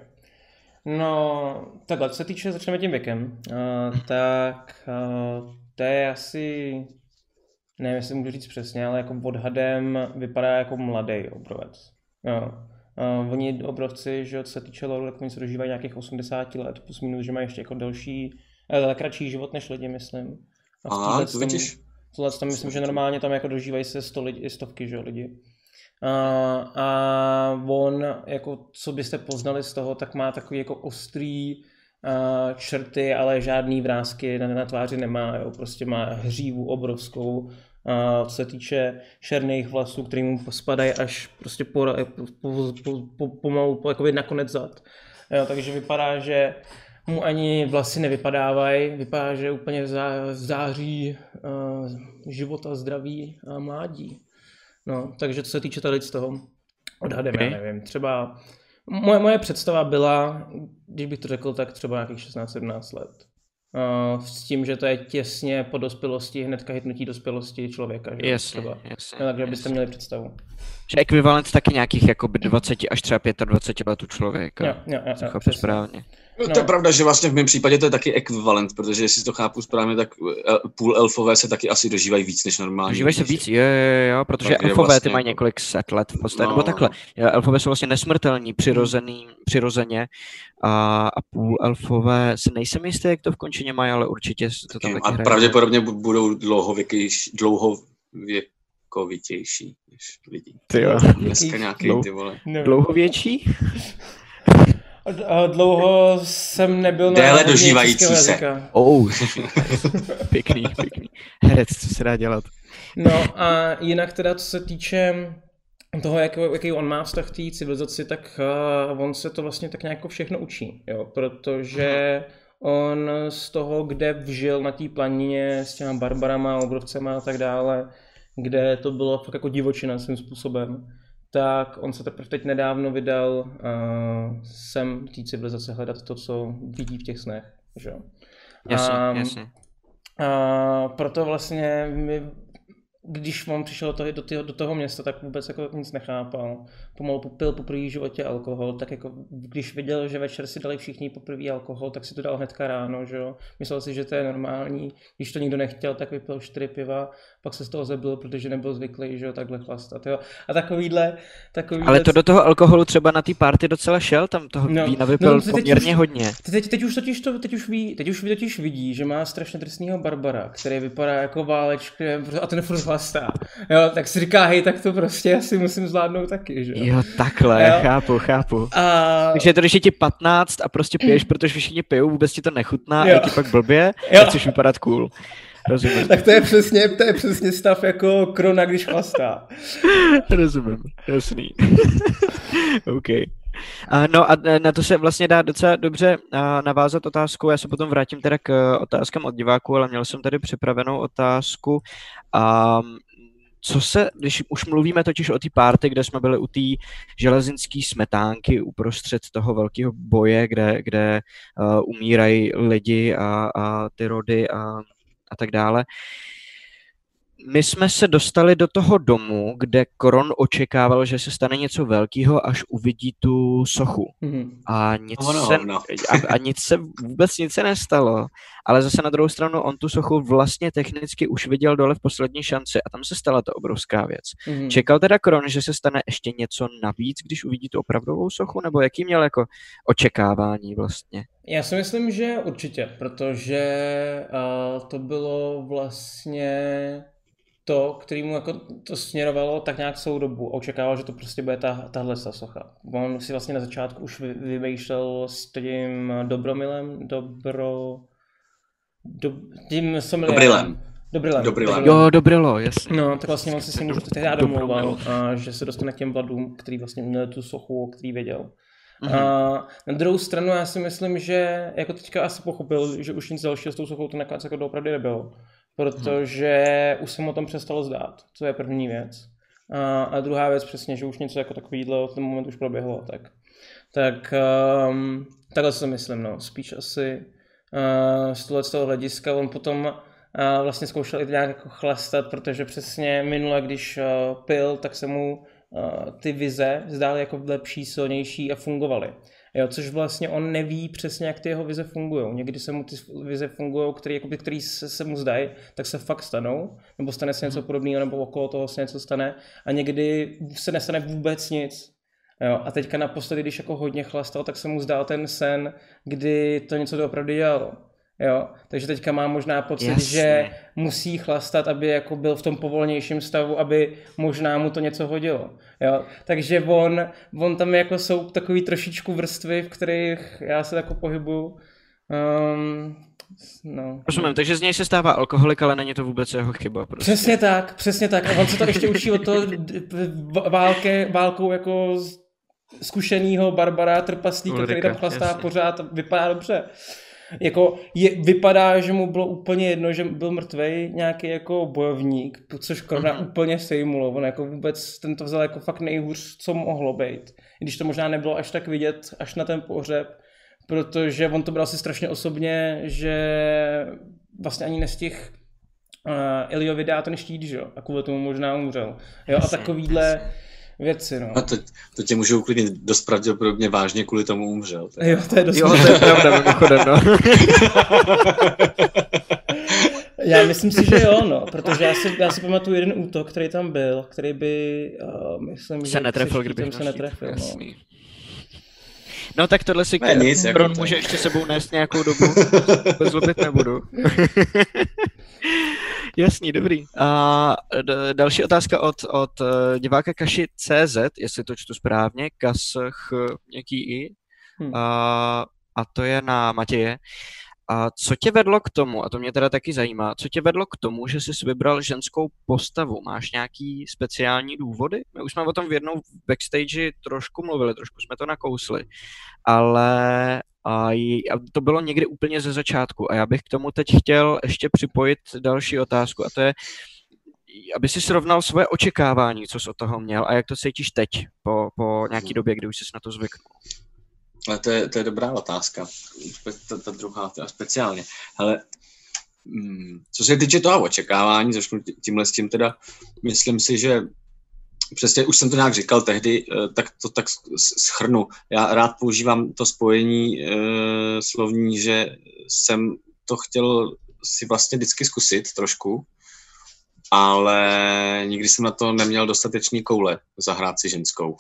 C: No, takhle, co se týče, začneme tím věkem, uh, tak uh, to je asi nevím, jestli můžu říct přesně, ale jako odhadem vypadá jako mladý obrovec. Jo. Uh, oni obrovci, že co se týče lore, tak oni se dožívají nějakých 80 let, plus minus, že mají ještě jako delší, uh, kratší život než lidi, myslím.
D: A, a to vidíš?
C: Tohle tam myslím, že normálně tam jako dožívají se sto lidi, stovky, že lidi. A, a on, jako co byste poznali z toho, tak má takový jako ostrý čerty, ale žádný vrázky na, na tváři nemá, jo. prostě má hřívu obrovskou, co se týče černých vlasů, který mu spadají až prostě po, po, po, po, pomalu po, jako na konec zad. Jo, takže vypadá, že mu ani vlasy nevypadávají, vypadá, že úplně v, zá, září uh, života, zdraví a mládí. No, takže co se týče tady z toho, odhadem, okay. já nevím, třeba moje, moje představa byla, když bych to řekl, tak třeba nějakých 16-17 let. Uh, s tím, že to je těsně po dospělosti, hnedka hitnutí dospělosti člověka. Že?
B: Jasně,
C: Třeba.
B: jasně.
C: No, takže
B: jasně.
C: byste měli představu.
B: Že ekvivalent taky nějakých jakoby 20 až třeba 25 letů člověka.
C: Jo, jo, jo,
B: To
C: jo,
B: chápu správně.
D: No, to je
C: No.
D: pravda, že vlastně v mém případě to je taky ekvivalent, protože jestli to chápu správně, tak el- půl elfové se taky asi dožívají víc než normální.
B: Dožívají se
D: lidi.
B: víc, jo, jo, jo, protože
D: Takže
B: elfové ty
D: vlastně
B: mají
D: jako-
B: několik set let v podstatě,
D: No,
B: nebo
D: no,
B: takhle.
D: no.
B: Elfové jsou vlastně nesmrtelní, přirozený, přirozeně a, a půl elfové si nejsem jistý, jak to v končině mají, ale určitě se to tam taky
D: A
B: hraje.
D: pravděpodobně bu- budou dlouhověkější, dlouhověkovitější než lidi.
B: Ty jo.
D: Dneska nějaký
B: Dlou-
D: ty vole.
B: Dlouhovětší?
C: A dlouho jsem nebyl na
D: Déle dožívající se.
C: jazyka.
B: Oh, pěkný, pěkný. Herec, co se dá dělat?
C: No a jinak teda, co se týče toho, jak, jaký on má vztah k té civilizaci, tak uh, on se to vlastně tak nějak všechno učí, jo, protože on z toho, kde vžil na té planině s těma barbarama, obrovcema a tak dále, kde to bylo fakt jako divočina svým způsobem, tak on se teprve teď nedávno vydal uh, sem té civilizace hledat to, co vidí v těch snech, že.
B: Jasně,
C: A-
B: jasně.
C: a proto vlastně mi, když on přišel do toho, do, toho, do toho města, tak vůbec jako nic nechápal. Pomalu pil po první životě alkohol, tak jako když viděl, že večer si dali všichni poprvé alkohol, tak si to dal hnedka ráno, že jo. Myslel si, že to je normální. Když to nikdo nechtěl, tak vypil čtyři piva, pak se z toho zabil, protože nebyl zvyklý, že jo, takhle chlastat, jo. A takovýhle, takovýhle...
B: Ale to do toho alkoholu třeba na té party docela šel, tam toho
C: No,
B: vína
C: no,
B: vypil
C: to teď
B: poměrně
C: už-
B: hodně.
C: Teď, teď už totiž to, teď už ví, teď už totiž vidí, že má strašně drsného Barbara, který vypadá jako válečk a ten furt chlastá. Jo, tak si říká, hej, tak to prostě asi musím zvládnout taky, že jo.
B: Takhle,
C: Jo.
B: chápu, chápu.
C: A...
B: Takže to, když je ti 15 a prostě piješ, protože všichni pijou, vůbec ti to nechutná a
C: Jo.
B: je ti pak blbě,
C: Jo.
B: a chceš vypadat cool. Rozumím,
C: Tak to je přesně, to je přesně stav jako krona, když chlastá.
B: rozumím, jasný. OK. A no a na to se vlastně dá docela dobře a, navázat otázku. Já se potom vrátím teda k eh, otázkám od diváků, ale měl jsem tady připravenou otázku. A co se, když už mluvíme totiž o té párty, kde jsme byli u té železinské smetánky uprostřed toho velkého boje, kde, kde uh, umírají lidi a, a ty rody a, a tak dále. My jsme se dostali do toho domu, kde Koron očekával, že se stane něco velkého, až uvidí tu sochu.
C: Mhm.
B: A nic,
D: Ono,
B: se,
D: hovno.
B: a, a nic se, vůbec nic se nestalo. Ale zase na druhou stranu on tu sochu vlastně technicky už viděl dole v poslední šanci a tam se stala ta obrovská věc.
C: Mhm.
B: Čekal teda Kron, že se stane ještě něco navíc, když uvidí tu opravdovou sochu, nebo jaký měl jako očekávání vlastně?
C: Já si myslím, že určitě, protože uh, to bylo vlastně to, kterýmu jako to směrovalo tak nějak celou dobu a očekával, že to prostě bude ta, tahle ta socha. On si vlastně na začátku už vy- vymýšlel s tím Dobromilem, Dobro... Do, tím Sommelierem.
D: Dobrilem.
C: Dobrilem.
D: Dobrilem.
B: Jo, dobrilo, jasně.
C: No, tak vlastně on si s ním už tehdy domlouval, a že se dostane k těm vladům, který vlastně měl tu sochu, o který věděl.
B: Mhm.
C: A na druhou stranu já si myslím, že jako teďka asi pochopil, že už nic dalšího s tou sochou to nakonec jako doopravdy nebylo. Protože už se mu o tom přestalo zdát, co je první věc. A, a druhá věc přesně, že už něco jako takovýhle v ten moment už proběhlo. Tak, tak um, takhle si to myslím, no. Spíš asi uh, z tohle z toho hlediska on potom uh, vlastně zkoušel i nějak jako chlastat, protože přesně minule, když uh, pil, tak se mu uh, ty vize zdály jako lepší, silnější a fungovaly. Jo, což vlastně on neví přesně, jak ty jeho vize fungují. Někdy se mu ty vize fungují, které jakoby, který se, se mu zdají, tak se fakt stanou, nebo stane se něco podobného, nebo okolo toho se něco stane, a někdy se nestane vůbec nic. Jo, a teďka naposledy, když jako hodně chlastal, tak se mu zdál ten sen, kdy to něco doopravdy dělalo. Jo, takže teďka má možná pocit,
B: Jasně.
C: že musí chlastat, aby jako byl v tom povolnějším stavu, aby možná mu to něco hodilo. Jo, takže on, on tam jako jsou takový trošičku vrstvy, v kterých já se jako pohybuju. Um, no.
B: Rozumím, takže z něj se stává alkoholik, ale není to vůbec jeho chyba. Prostě.
C: Přesně tak, přesně tak. A on se to ještě učí od toho d- v- válke, válkou jako zkušenýho Barbara trpaslíka, který tam chlastá
B: jasně.
C: pořád a vypadá dobře. Jako je, vypadá, že mu bylo úplně jedno, že byl mrtvý nějaký jako bojovník, což Korona
B: Mhm.
C: úplně sejmulo. On jako vůbec ten to vzal jako fakt nejhůř, co mohlo být. I když to možná nebylo až tak vidět, až na ten pohřeb, protože on to bral si strašně osobně, že vlastně ani nestih uh, Iliovi dát ten štít, že jo, a kvůli tomu možná umřel. Jo, a takovýhle věci, no.
D: A to, to tě můžu uklidnit dost pravděpodobně vážně kvůli tomu umřel.
C: Tak. Jo, to je dost
B: Jo, to je pravda, mimochodem, no.
C: Já myslím si, že jo, no, protože já si, já si pamatuju jeden útok, který tam byl, který by, uh, myslím,
B: se
C: že
B: netrefil, kdyby
C: se netrefil, no.
B: Jasný. No tak tohle si
D: Ne, nic, jako
B: Bron
D: to-
B: může ještě sebou nést nějakou dobu, bez zlobit nebudu. Jasný, dobrý. A d- další otázka od, od eh, diváka Kaši CZ, jestli to čtu správně, Kas ch nějaký i.
C: Hm.
B: A, a to je na Matěje. A co tě vedlo k tomu, a to mě teda taky zajímá, co tě vedlo k tomu, že jsi vybral ženskou postavu? Máš nějaký speciální důvody? My už jsme o tom v jednou v backstage trošku mluvili, trošku jsme to nakousli, ale a, to bylo někdy úplně ze začátku. A já bych k tomu teď chtěl ještě připojit další otázku, a to je, aby si srovnal svoje očekávání, co jsi od toho měl a jak to cítíš teď, po, po nějaký době, kdy už jsi na to zvyknul.
D: Ale to je, to je dobrá otázka. Ta, ta druhá, teda speciálně. Ale mm, co se týče toho očekávání, začnu tí- tímhle s tím teda, myslím si, že přesně už jsem to nějak říkal tehdy, eh, tak to tak schrnu. Já rád používám to spojení e, slovní, že jsem to chtěl si vlastně vždycky zkusit trošku, ale nikdy jsem na to neměl dostatečný koule zahrát si ženskou.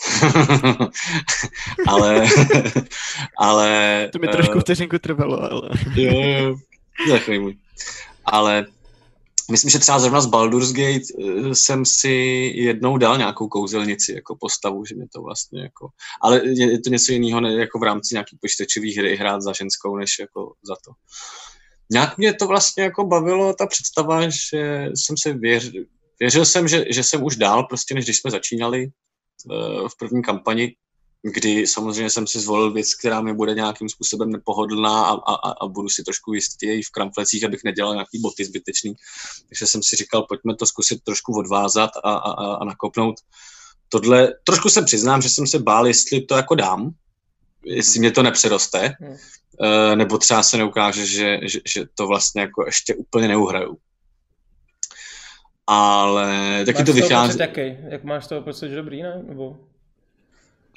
D: ale, ale...
B: To mi
D: eh,
B: trošku vteřinku trvalo, ale...
D: Jo, jo, můj. Ale myslím, že třeba zrovna z Baldur's Gate eh, jsem si jednou dal nějakou kouzelnici jako postavu, že mě to vlastně jako... Ale je, to něco jiného, ne, jako v rámci nějaký počítačové hry hrát za ženskou, než jako za to. Nějak mě to vlastně jako bavilo, ta představa, že jsem se věřil, věřil jsem, že, že jsem už dál, prostě než když jsme začínali eh, v první kampani, kdy samozřejmě jsem si zvolil věc, která mi bude nějakým způsobem nepohodlná a, a, a- budu si trošku jistý v kramflecích, abych nedělal nějaký boty zbytečný. Takže jsem si říkal, pojďme to zkusit trošku odvázat a, a, a, a nakopnout. Tohle, trošku se přiznám, že jsem se bál, jestli to jako dám, jestli mě to nepřeroste,
C: Hmm.
D: eh, nebo třeba se neukáže, že, že, že to vlastně jako ještě úplně neuhraju. Ale taky
C: Máš
D: to vychází.
C: jaký? Jak máš toho pocit, že dobrý, ne? Nebo...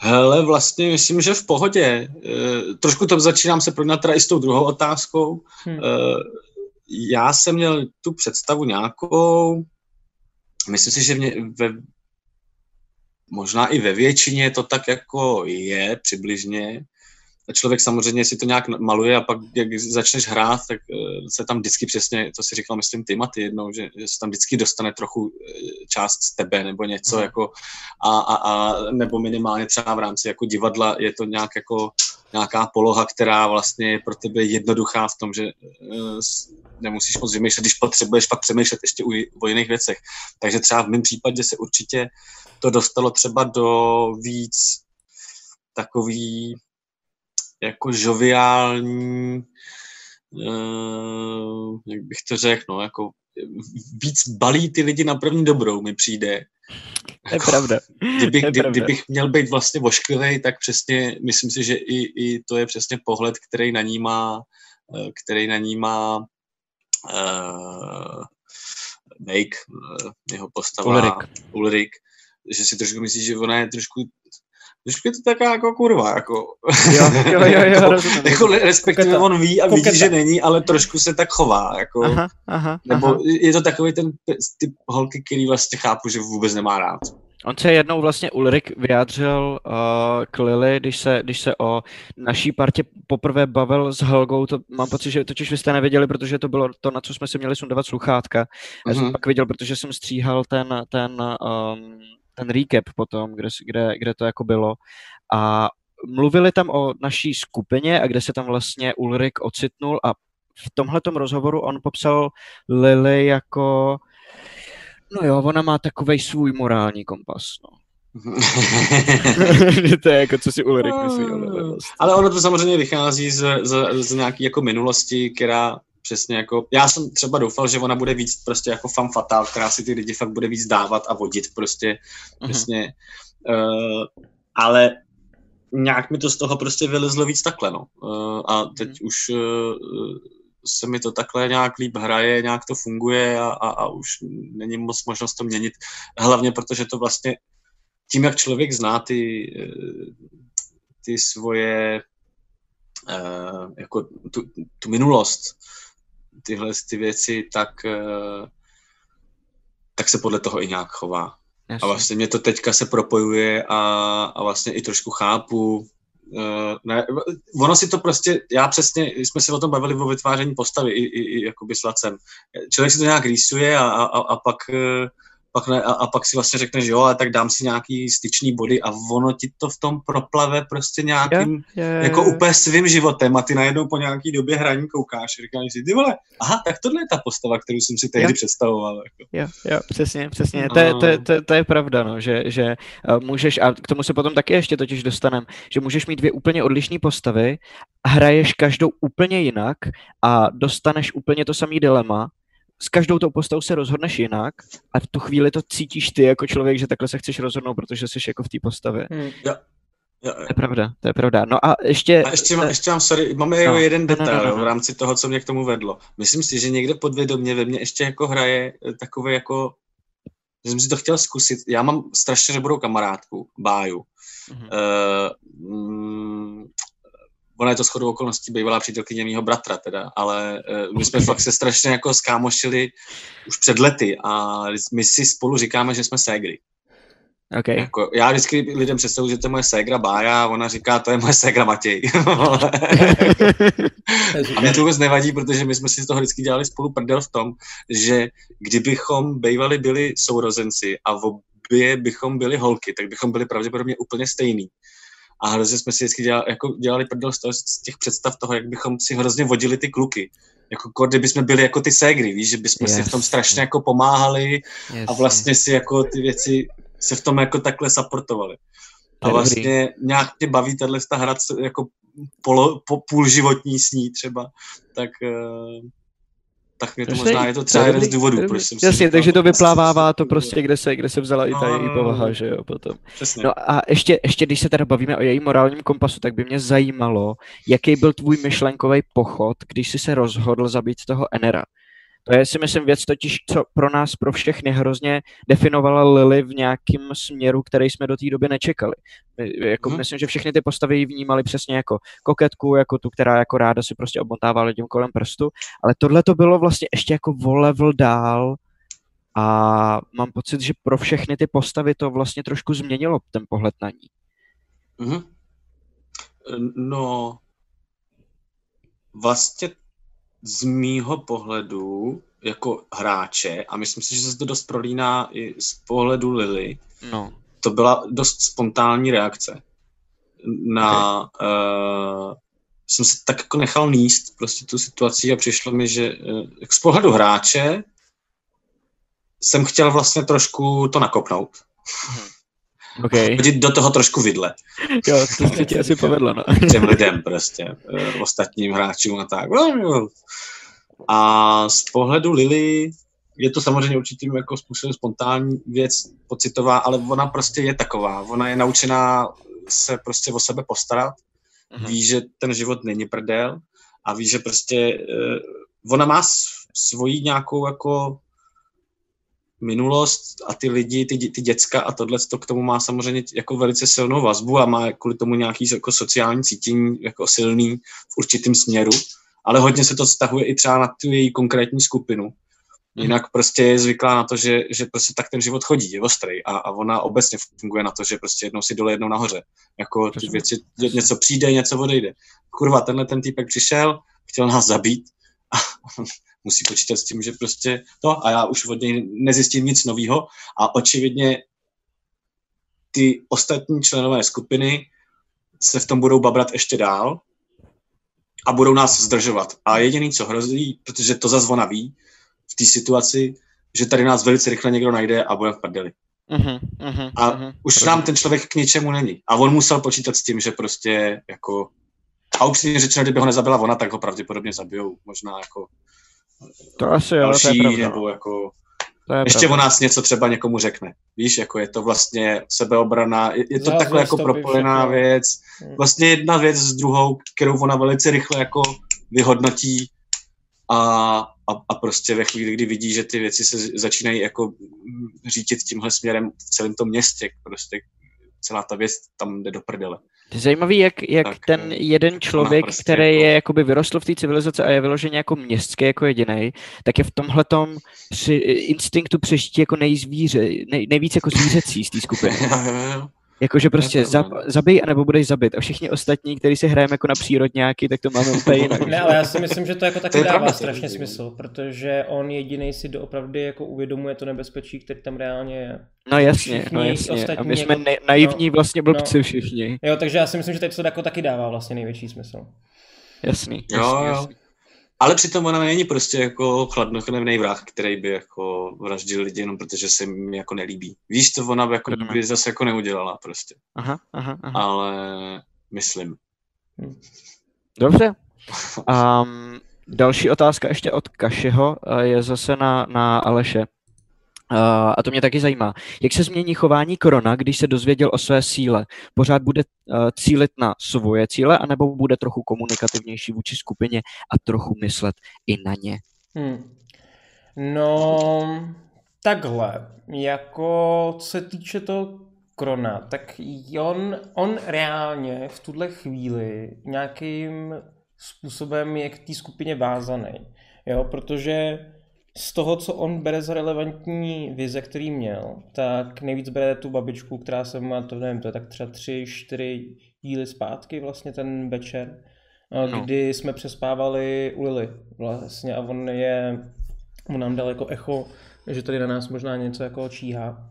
D: Hele, vlastně myslím, že v pohodě. E, trošku to začínám se projednat teda i s tou druhou otázkou.
C: Hm.
D: E, já jsem měl tu představu nějakou, myslím si, že mě ve, možná i ve většině to tak jako je přibližně. A člověk samozřejmě si to nějak maluje a pak, jak začneš hrát, tak eh, se tam vždycky přesně, to si říkal, myslím, ty Maty jednou, že, že se tam vždycky dostane trochu eh, část z tebe nebo něco
C: Mhm.
D: jako a, a, a, nebo minimálně třeba v rámci jako divadla je to nějak jako nějaká poloha, která vlastně je pro tebe jednoduchá v tom, že eh, nemusíš moc vymýšlet, když potřebuješ pak přemýšlet ještě o jiných věcech. Takže třeba v mém případě se určitě to dostalo třeba do víc takový jako žoviální, uh, jak bych to řekl, no, jako víc balí ty lidi na první dobrou, mi přijde.
B: To je pravda.
D: Kdybych,
B: je
D: kdy,
B: pravda.
D: kdybych měl být vlastně vošklivý, tak přesně, myslím si, že i, i to je přesně pohled, který na ní má, eh, který na ní má uh, Make, uh, jeho postava
B: Ulrik.
D: Ulrik, že si trošku myslí, že ona je trošku Trošku je to taká jako kurva, jako,
B: Jo, jo, jo, jo,
D: jako,
B: rozumím.
D: jako respektive
C: Koketa.
D: on ví a vidí,
C: Koketa.
D: že není, ale trošku se tak chová, jako,
B: Aha, aha,
D: nebo
B: aha.
D: je to takový ten typ holky, který vlastně chápu, že vůbec nemá rád.
B: On se jednou vlastně Ulrik vyjádřil uh, k Lily, když se, když se o naší partě poprvé bavil s Helgou, to mám pocit, že totiž vy jste nevěděli, protože to bylo to, na co jsme si měli sundavat sluchátka. Já jsem
D: Mhm.
B: pak viděl, protože jsem stříhal ten, ten, um, ten recap potom, kde, kde, kde to jako bylo. A mluvili tam o naší skupině a kde se tam vlastně Ulrik ocitnul a v tomhletom rozhovoru on popsal Lily jako No jo, ona má takovej svůj morální kompas, no. To je jako, co si Ulrik myslí vlastně.
D: Ale ono to samozřejmě vychází z, z, z nějaký jako minulosti, která přesně jako, já jsem třeba doufal, že ona bude víc prostě jako fan fatal, která si ty lidi fakt bude víc dávat a vodit prostě
B: Mhm.
D: přesně. Uh, ale nějak mi to z toho prostě vylezlo víc takhle, no. Uh, a teď mm. už uh, se mi to takhle nějak líp hraje, nějak to funguje a, a, a už není moc možnost to měnit. Hlavně protože to vlastně tím, jak člověk zná ty, ty svoje jako tu, tu minulost, tyhle ty věci, tak, tak se podle toho i nějak chová. Jasně. A vlastně mě to teďka se propojuje a, a vlastně i trošku chápu. Uh, ne, ono si to prostě, já přesně, jsme se o tom bavili o vytváření postavy i, i, i jakoby s Lacem. Člověk si to nějak rýsuje a, a, a pak uh, pak ne, a, a pak si vlastně řekneš, jo, ale tak dám si nějaký styčný body a ono ti to v tom proplave prostě nějakým, yeah, yeah, jako úplně svým životem a ty najednou po nějaký době hraní koukáš a říkáš si, ty vole, aha, tak tohle je ta postava, kterou jsem si tehdy yeah. představoval. Jako.
B: Jo, jo, přesně, přesně, to je, to, je, to, to je pravda, no, že, že uh, můžeš, a k tomu se potom taky ještě totiž dostanem, že můžeš mít dvě úplně odlišné postavy, hraješ každou úplně jinak a dostaneš úplně to samý dilema, s každou tou postavou se rozhodneš jinak a v tu chvíli to cítíš ty jako člověk, že takhle se chceš rozhodnout, protože jsi jako v té postavě. Hmm.
D: Jo. Jo,
B: To je pravda, to je pravda. No a ještě...
D: A ještě, mám, ještě mám, sorry, máme no, jeden detail no, no, no, no. v rámci toho, co mě k tomu vedlo. Myslím si, že někde podvědomě ve mně ještě jako hraje eh, takové jako, že jsem si to chtěl zkusit. Já mám strašně dobrou kamarádku, Báju. Mm-hmm. Uh, ona je to shodou okolností bývalá přítelkyně mého bratra teda, ale uh, my jsme fakt se strašně jako skámošili už před lety a my si spolu říkáme, že jsme ségry.
B: Okay.
D: Jako, já vždycky lidem představuji, že to je moje ségra Bája a ona říká, to je moje ségra Matěj. a mě to vůbec nevadí, protože my jsme si toho vždycky dělali spolu prdel v tom, že kdybychom bývali byli sourozenci a v obě bychom byli holky, tak bychom byli pravděpodobně úplně stejný a hrozně jsme si vždycky dělali, jako dělali prdel z, toho, z těch představ toho, jak bychom si hrozně vodili ty kluky. Jako kdyby jsme byli jako ty ségry, víš, že bychom yes. si v tom strašně jako pomáhali yes. a vlastně si jako ty věci se v tom jako takhle supportovali. A vlastně nějak tě baví tahle ta hra jako polo, po, půl životní sní třeba, tak uh, tak mě to možná je to třeba jeden z důvodů, proč jsem
B: Jasně, si takže to vyplávává to prostě, kde se, kde se vzala i ta její no. povaha, že jo, potom. Přesně. No a ještě, ještě, když se teda bavíme o jejím morálním kompasu, tak by mě zajímalo, jaký byl tvůj myšlenkový pochod, když jsi se rozhodl zabít toho Enera. To je si myslím věc totiž, co pro nás, pro všechny hrozně definovala Lily v nějakém směru, který jsme do té doby nečekali. Jako hmm. Myslím, že všechny ty postavy ji vnímali přesně jako koketku, jako tu, která jako ráda si prostě obmontává lidem kolem prstu, ale tohle to bylo vlastně ještě jako o level dál a mám pocit, že pro všechny ty postavy to vlastně trošku změnilo ten pohled na ní.
D: Hmm. No, vlastně z mýho pohledu jako hráče, a myslím si, že se to dost prolíná i z pohledu Lily, no. to byla dost spontánní reakce. Na, okay. uh, jsem se tak jako nechal níst prostě tu situaci a přišlo mi, že uh, z pohledu hráče jsem chtěl vlastně trošku to nakopnout. Hmm.
B: Okay.
D: Hodit do toho trošku vidle.
B: Jo, to se ti asi povedlo, no.
D: Těm lidem prostě, uh, ostatním hráčům a tak. A z pohledu Lily je to samozřejmě určitým jako způsobem spontánní věc, pocitová, ale ona prostě je taková. Ona je naučená se prostě o sebe postarat. Uh-huh. Ví, že ten život není prdel a ví, že prostě uh, ona má svoji nějakou jako minulost a ty lidi, ty, ty děcka a tohle to k tomu má samozřejmě jako velice silnou vazbu a má kvůli tomu nějaký jako sociální cítění jako silný v určitém směru ale hodně se to vztahuje i třeba na tu její konkrétní skupinu. Mhm. Jinak prostě je zvyklá na to, že, že prostě tak ten život chodí, je ostrý a, a ona obecně funguje na to, že prostě jednou si dole, jednou nahoře. Jako ty věci, něco přijde, něco odejde. Kurva, tenhle ten týpek přišel, chtěl nás zabít a musí počítat s tím, že prostě to a já už od něj nezjistím nic nového a očividně ty ostatní členové skupiny se v tom budou babrat ještě dál a budou nás zdržovat. A jediný, co hrozí, protože to zazvona ví v té situaci, že tady nás velice rychle někdo najde a bude v prdeli. Uh-huh, uh-huh, a uh-huh. už nám ten člověk k ničemu není. A on musel počítat s tím, že prostě jako... A upřímně řečeno, kdyby ho nezabila ona, tak ho pravděpodobně zabijou. Možná jako...
B: To asi jo,
D: další,
B: to je pravda.
D: nebo jako
B: To je
D: Ještě
B: pravda.
D: o nás něco třeba někomu řekne. Víš, jako je to vlastně sebeobrana, je, je to
C: Zahazuje
D: takhle jako propojená
C: všechno.
D: věc.
C: Hmm.
D: Vlastně jedna věc s druhou, kterou ona velice rychle jako vyhodnotí a, a, a prostě ve chvíli, kdy vidí, že ty věci se začínají jako řítit tímhle směrem v celém tom městě, prostě celá ta věc tam jde do prdele.
B: Zajímavý, jak, jak
D: Tak,
B: ten
D: eh,
B: jeden člověk,
D: prostě
B: který
D: jako-
B: je jakoby vyrostl v té civilizaci a je vyloženě jako městský jako jediný, tak je v tomhletom při, instinktu přežití jako nejzvíře, nej, nejvíc jako zvířecí z té skupiny. Jakože prostě
D: pravda.
B: zab, zabij, anebo budeš zabit. A všichni ostatní, kteří si hrajeme jako na přírodňáky, tak to máme úplně jinak.
C: Ne, ale já si myslím, že to jako taky
D: je
C: dává
D: pravda, to je
C: strašně
D: zajímavé.
C: smysl, protože on jediný si doopravdy jako uvědomuje to nebezpečí, který tam reálně je.
B: No jasně, no
C: všichni
B: jasně. A
C: ostatní
B: my jsme
C: jako-
B: ne, naivní
C: no,
B: vlastně blbci
C: no.
B: všichni.
C: Jo, takže já si myslím, že tady to jako taky dává vlastně největší smysl.
B: Jasný,
D: Jo,
B: jasný,
D: jo. Ale přitom ona není prostě jako chladnokrevný vrah, který by jako vraždil lidi jenom protože se mi jako nelíbí. Víš, to ona by, jako, by zase jako neudělala prostě.
B: Aha, aha, aha.
D: Ale myslím.
B: Dobře. Um, další otázka ještě od Kašeho eh, je zase na, na Aleše. Uh, a to mě taky zajímá. Jak se změní chování Korona, když se dozvěděl o své síle? Pořád bude uh, cílit na svoje cíle, anebo bude trochu komunikativnější vůči skupině a trochu myslet i na ně?
C: Hmm. No, takhle, jako co se týče toho Krona, tak on, on reálně v tuhle chvíli nějakým způsobem je k té skupině vázaný, jo, protože z toho, co on bere za relevantní vize, který měl, tak nejvíc bere tu babičku, která se má, to nevím, to je tak třeba tři, čtyři díly zpátky vlastně ten večer,
B: No.
C: kdy jsme přespávali u Lily vlastně a on je, on nám dal jako echo, že tady na nás možná něco jako číhá.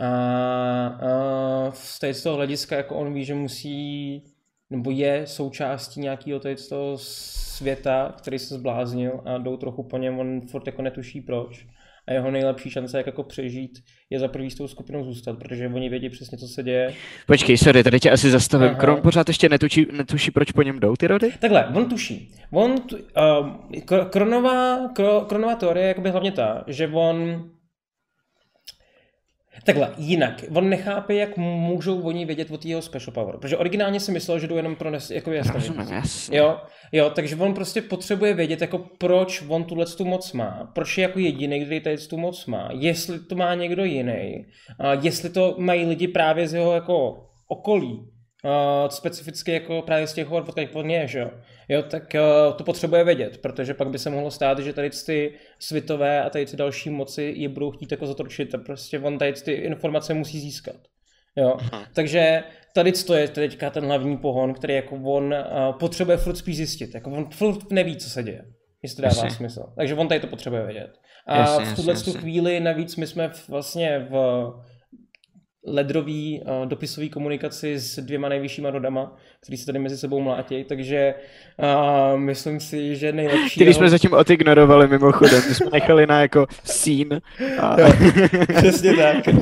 C: A, a z toho hlediska jako on ví, že musí, nebo je součástí nějakého tady z toho světa, který se zbláznil a jdou trochu po něm, on furt jako netuší proč. A jeho nejlepší šance, jak jako přežít, je za prvý s tou skupinou zůstat, protože oni vědí přesně, co se děje.
B: Počkej, sorry, tady tě asi zastavím.
C: Aha.
B: Kron pořád ještě netuší, netuší, proč po něm jdou ty rody?
C: Takhle, on tuší. On, tu, uh, kronová, kro, kronová teorie je jakoby hlavně ta, že on Takhle, jinak. On nechápe, jak můžou oni vědět o jeho special power. Protože originálně si myslel, že jdou jenom pro nes, jako jasný.
B: Rozumím, jasně.
C: Jo, jo, takže on prostě potřebuje vědět, jako proč on tuhle tu moc má, proč je jako jediný, který tady tu moc má, jestli to má někdo jiný, a jestli to mají lidi právě z jeho jako okolí, uh, specificky jako právě z těch hor, odkud on je, že jo. Jo, tak uh, to potřebuje vědět, protože pak by se mohlo stát, že tady ty světové a tady ty další moci je budou chtít jako zatročit a prostě on tady ty informace musí získat. Jo,
B: Aha.
C: takže tady to je teďka ten hlavní pohon, který jako on uh, potřebuje furt spíš zjistit. Jako on furt neví, co se děje, jestli to dává
B: Jasně.
C: smysl. Takže on tady to potřebuje vědět. A
B: Jasně,
C: v tuhle tu chvíli navíc my jsme v, vlastně v ledrový uh, dopisový komunikaci s dvěma nejvyššíma rodama, který se tady mezi sebou mlátí, takže uh, myslím si, že nejlepší...
B: Který jsme zatím odignorovali mimochodem, my jsme nechali na jako scene. A...
C: Přesně tak.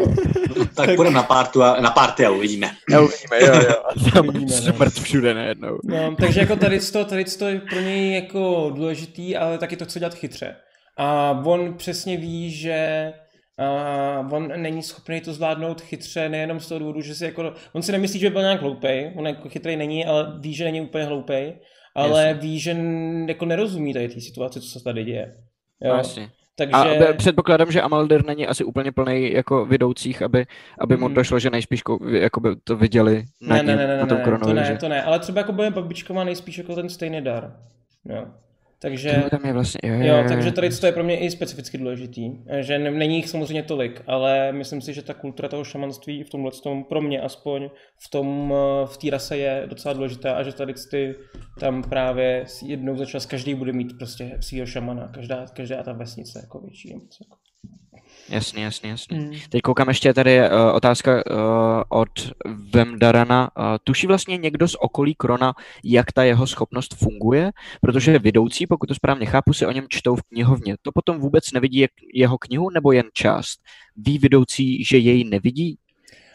D: Tak půjdeme na, partu a, na party a uvidíme.
B: A uvidíme, jo, jo. A tam
C: Uvidíme, no.
B: smrt všude najednou.
C: No, takže jako tady to, tady to je pro něj jako důležitý, ale taky to chce dělat chytře. A on přesně ví, že a on není schopný to zvládnout chytře, nejenom z toho důvodu, že si jako, on si nemyslí, že by byl nějak hloupej, on jako chytrý není, ale ví, že není úplně hloupej, ale
B: Jasně.
C: ví, že jako nerozumí tady té situaci, co se tady děje. Jo?
B: No, jasně.
C: Takže...
B: A předpokládám, že Amalder není asi úplně plný jako vidoucích, aby, aby mu
C: Mm.
B: došlo, že nejspíš kou- jakoby to viděli na,
C: ne, ne, ne, ne,
B: na tom
C: ne, to ne,
B: že?
C: to ne, ale třeba jako bude babička má nejspíš jako ten stejný dar. Jo. Takže...
B: Tam je vlastně, jo, jo,
C: Jo, takže tady to je pro mě i specificky důležitý, že ne- není jich samozřejmě tolik, ale myslím si, že ta kultura toho šamanství v tomhle tom, pro mě aspoň v tom, eh, v té rase je docela důležitá a že tady ty tam právě jednou za čas každý bude mít prostě svýho šamana, každá, každá ta vesnice jako větší. jako.
B: Jasně, jasně, jasně.
C: Mm.
B: Teď koukám ještě tady uh, otázka uh, od Vemdarana. Uh, tuší vlastně někdo z okolí Krona, jak ta jeho schopnost funguje? Protože vidoucí, pokud to správně chápu, si o něm čtou v knihovně. To potom vůbec nevidí jak jeho knihu nebo jen část? Ví vidoucí, že jej nevidí?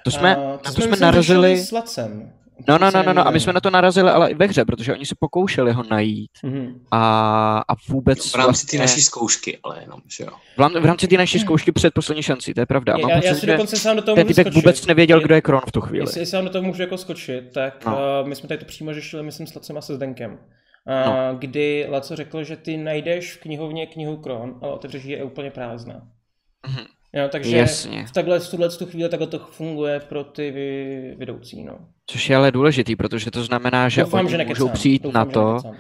B: To jsme,
C: A
B: na to
C: jsme,
B: jsme narazili...
C: s Lacem.
B: No, no, no, no, no, a my jsme na to narazili, ale i ve hře, protože oni se pokoušeli ho najít
C: Mhm.
B: a, a vůbec
D: V rámci té
B: vlastně,
D: naší zkoušky, ale jenom, že jo.
B: v, rám- v rámci té naší zkoušky před poslední šanci, to je pravda. A mám
C: Já, já
B: pocit,
C: si
B: že
C: dokonce sám do toho
B: ten
C: můžu
B: typek
C: skočit.
B: vůbec nevěděl,
C: Je-
B: kdo je Kron v tu chvíli.
C: Jestli, jestli vám do toho můžu jako skočit, tak
B: No.
C: no. uh, my jsme tady to přímo řešili, myslím, s Lacem a se Zdenkem. Uh,
B: No.
C: Kdy Laco řekl, že ty najdeš v knihovně knihu Kron, ale otevřeš ji je úplně prázdná.
B: Mhm.
C: Jo, takže
B: Jasně.
C: v takhle v tuhle tu chvíli takhle to funguje pro ty vy, vedoucí. No.
B: Což je ale důležitý, protože to znamená, že
C: Doufám,
B: oni
C: že
B: můžou
C: nekecám.
B: přijít
C: Doufám,
B: na
C: že
B: to,
C: nekecám.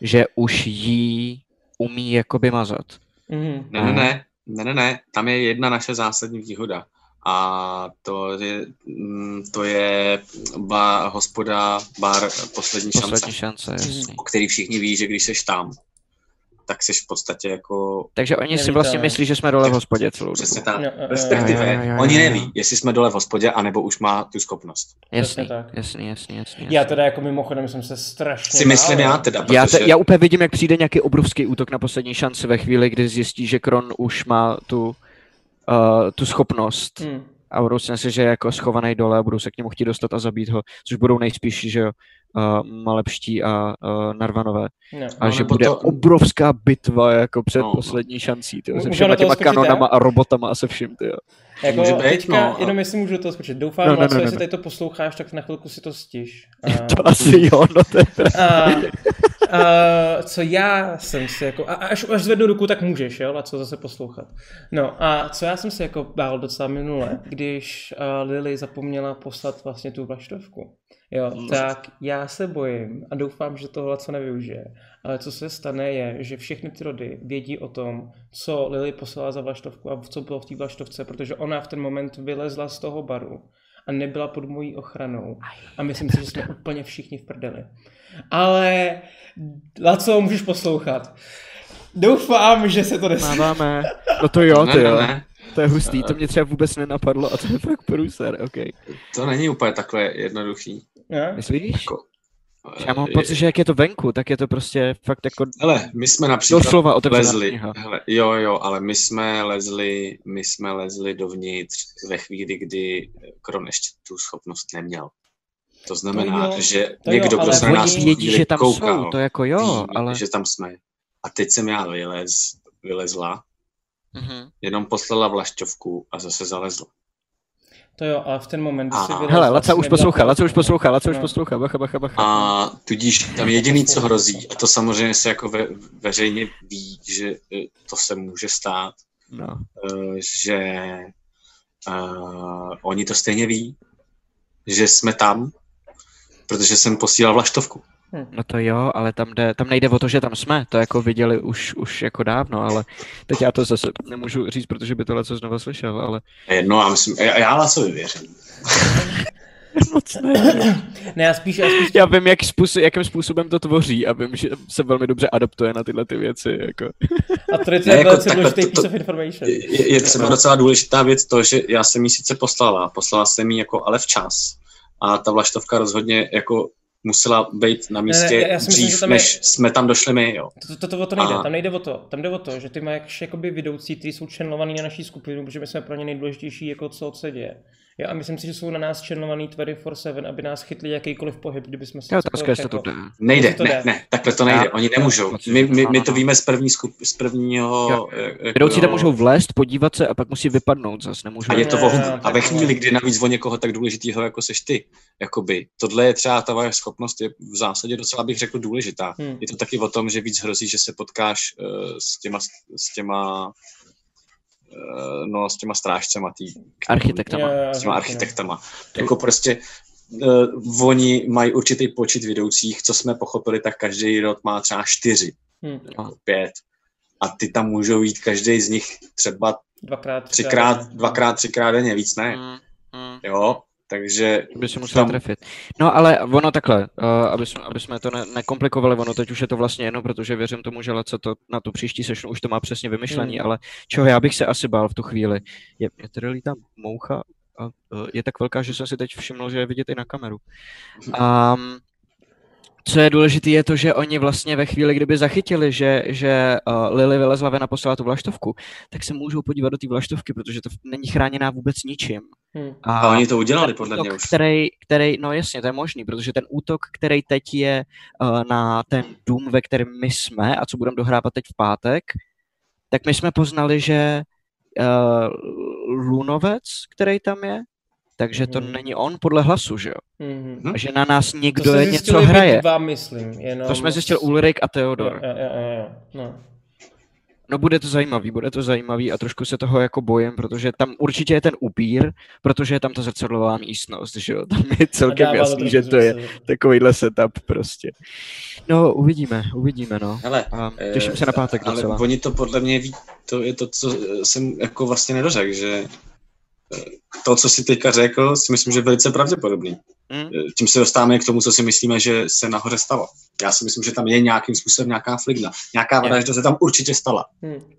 B: že už jí umí jakoby mazat.
C: Mhm.
D: Ne, ne, ne, ne, ne, ne, tam je jedna naše zásadní výhoda. A to je, mm, to je ba, hospoda, bar poslední šance,
B: Poslední šance, jasný.
D: o který všichni ví, že když seš tam, tak seš v podstatě jako
B: Takže oni si
C: Nevíte,
B: vlastně
C: ne?
B: myslí, že jsme dole v hospodě celou
D: přesně tak.
C: Jo,
D: Respektive,
B: jo, jo, jo,
D: oni neví, jestli jsme dole v hospodě, anebo už má tu schopnost.
B: Jasný, jasný, jasný, jasný. jasný.
C: Já teda jako mimochodem jsem se strašně
D: Si myslím já teda,
B: Já,
D: protože
B: te, já úplně vidím, jak přijde nějaký obrovský útok na poslední šanci ve chvíli, kdy zjistí, že Kron už má tu, uh, tu schopnost
C: Hmm.
B: a budou si myslet, že je jako schovaný dole a budou se k němu chtít dostat a zabít ho, což budou nejspíš, že jo, uh, malepští a uh, narvanové.
C: No.
B: A
D: No,
B: že bude
D: to-
B: obrovská bitva jako před
D: No,
B: poslední šancí, tyjo, se všema těma
C: skočit,
B: kanonama a robotama a se vším, tyjo.
C: Jako
D: Může být,
C: teďka,
D: no.
C: jenom jestli můžu toho skočit. Doufám,
B: No,
C: no,
B: no, no, no,
C: jestli
B: no.
C: tady to posloucháš, tak na chvilku si to stiž.
B: To asi jo, no to je
C: A, a, co já jsem si jako, a až, až zvednu ruku, tak můžeš, jo, a co zase poslouchat. No a co já jsem si jako bál docela minule, když uh, Lily zapomněla poslat vlastně tu vlaštovku. Jo,
D: Hmm.
C: tak já se bojím a doufám, že tohle co nevyužije. Ale co se stane je, že všechny ty rody vědí o tom, co Lily poslala za vlaštovku a co bylo v té vlaštovce, protože ona v ten moment vylezla z toho baru a nebyla pod mojí ochranou. A myslím si, že jsme úplně všichni v prdeli. Ale Laco, můžeš poslouchat. Doufám, že se to nestane.
B: Máváme. No to jo,
D: ne,
B: jo.
D: ne,
B: To je hustý, to mě třeba vůbec nenapadlo a to je fakt průser, ok.
D: to není úplně takhle jednoduchý.
C: Ne?
B: Myslíš?
D: Jako,
B: Já mám
D: eh,
B: pocit, že jak je to venku, tak je to prostě fakt jako
D: Hele, my jsme například
B: doslova otevřená
D: lezli,
B: kniha.
D: hele, jo, jo, ale my jsme lezli, my jsme lezli dovnitř ve chvíli, kdy Kron ještě tu schopnost neměl. To znamená,
C: To jo,
D: že
C: to jo,
D: někdo, kdo
C: ale
D: se na nás
B: vědí, že tam
D: koukal,
B: jsou, to jako jo,
D: ví,
B: ale...
D: že tam jsme. A teď jsem já vylez, vylezla,
B: Mhm.
D: jenom poslala vlašťovku a zase zalezla.
C: To jo, ale v ten moment, kdy
D: A-
C: si
D: Hele,
C: vylezla,
B: Hele, Laca už poslouchá, Laca už poslouchá, Laca už
C: No.
B: poslouchá, bacha, bacha, bacha.
D: A tudíž tam jediný, co hrozí, a to samozřejmě se jako ve, veřejně ví, že eh, to se může stát,
B: No.
D: eh, že uh, oni to stejně ví, že jsme tam, protože jsem posílal vlaštovku.
B: No to jo, ale tam, jde, tam nejde o to, že tam jsme, to jako viděli už, už jako dávno, ale teď já to zase nemůžu říct, protože by tohle co znova slyšel, ale
D: No já myslím, já, já Lacovi věřím.
B: moc ne.
C: Ne, já spíš, já spíš
B: Já vím, jak způsob, jakým způsobem to tvoří a vím, že se velmi dobře adaptuje na tyhle ty věci. Jako.
C: a to je
D: Ne, jako
C: velice důležitý
D: to- to-
C: piece of information.
D: Je, je třeba docela důležitá věc to, že já jsem ji sice poslala, poslala jsem ji jako ale včas. A ta vlaštovka rozhodně jako musela být na místě
C: já- já si myslím,
D: dřív,
C: že tam je-
D: než jsme tam došli my, jo.
C: To, to, to, o to nejde,
D: A-
C: tam nejde o to. Tam jde o to, že ty máš jakoby vedoucí, kteří jsou channelovaný na naší skupinu, protože my jsme pro ně nejdůležitější, jako co se děje. Jo, a myslím si, že jsou na nás channelovaný 24-7, aby nás chytli jakýkoliv pohyb, kdyby jsme se
B: Jo, otázka, jestli to
C: jako-
B: jde.
D: Nejde,
C: to
D: ne,
C: jde.
D: ne, takhle to nejde,
B: Já-
D: oni nemůžou. My, my, my to víme z, první skup, z prvního...
B: Jo.
D: jako-
B: Vedoucí tam můžou vlézt, podívat se a pak musí vypadnout zase, nemůžou.
D: A je to vohu. A ve chvíli, kdy navíc o někoho tak důležitýho, jako seš ty, jakoby, tohle je třeba ta vaše schopnost, je v zásadě docela bych řekl důležitá.
C: Hmm.
D: Je to taky o tom, že víc hrozí, že se potkáš uh, s těma, s těma no, s těma strážcema tý,
B: Architektama.
C: Jo,
D: s těma architektama. Jako prostě uh, oni mají určitý počet vedoucích, co jsme pochopili, tak každý rod má třeba čtyři,
C: Hm,
D: nebo pět. A ty tam můžou jít každý z nich třeba
C: dvakrát,
D: třikrát, dvakrát, třikrát denně, víc ne.
B: Mm, mm.
D: Jo, takže
B: by si musel
D: tam-
B: trefit. No ale ono takhle, uh, aby, jsme, aby jsme to ne, nekomplikovali, ono teď už je to vlastně jedno, protože věřím tomu, že Laca to na tu příští session už to má přesně vymyšlený,
C: Mm.
B: ale čeho já bych se asi bál v tu chvíli, je, je tady lítá moucha a uh, je tak velká, že jsem si teď všiml, že je vidět i na kameru. Um, co je důležité, je to, že oni vlastně ve chvíli, kdyby zachytili, že, že uh, Lily vylezla ven a poslala tu vlaštovku, tak se můžou podívat do té vlaštovky, protože to není chráněná vůbec ničím.
C: Hmm.
D: A oni to udělali, podle
B: útok,
D: mě už.
B: Který, který, no jasně, to je možný, protože ten útok, který teď je uh, na ten dům, ve kterém my jsme a co budeme dohrávat teď v pátek, tak my jsme poznali, že uh, Lunovec, který tam je, takže to
C: Mhm.
B: není on podle hlasu, že jo?
C: Mhm.
D: Hm?
B: A že na nás někdo je něco hraje.
C: Dva, myslím, jenom...
B: To jsme zjistili Ulrik a Theodor.
C: Jo, jo, jo, jo. No.
B: No bude to zajímavý, bude to zajímavý a trošku se toho jako bojím, protože tam určitě je ten upír, protože je tam ta zrcadlová místnost, že jo, tam je celkem jasný, že to je takovýhle setup prostě. No, uvidíme, uvidíme, no.
D: Hele,
B: A těším se na pátek
D: ale
B: docela.
D: oni to podle mě ví, to je to, co jsem jako vlastně nedořekl, že eh, to, co si teďka řekl, si myslím, že je velice pravděpodobný.
B: Mm.
D: Tím se dostáváme k tomu, co si myslíme, že se nahoře stalo. Já si myslím, že tam je nějakým způsobem nějaká fligna. Nějaká vražda se tam určitě stala.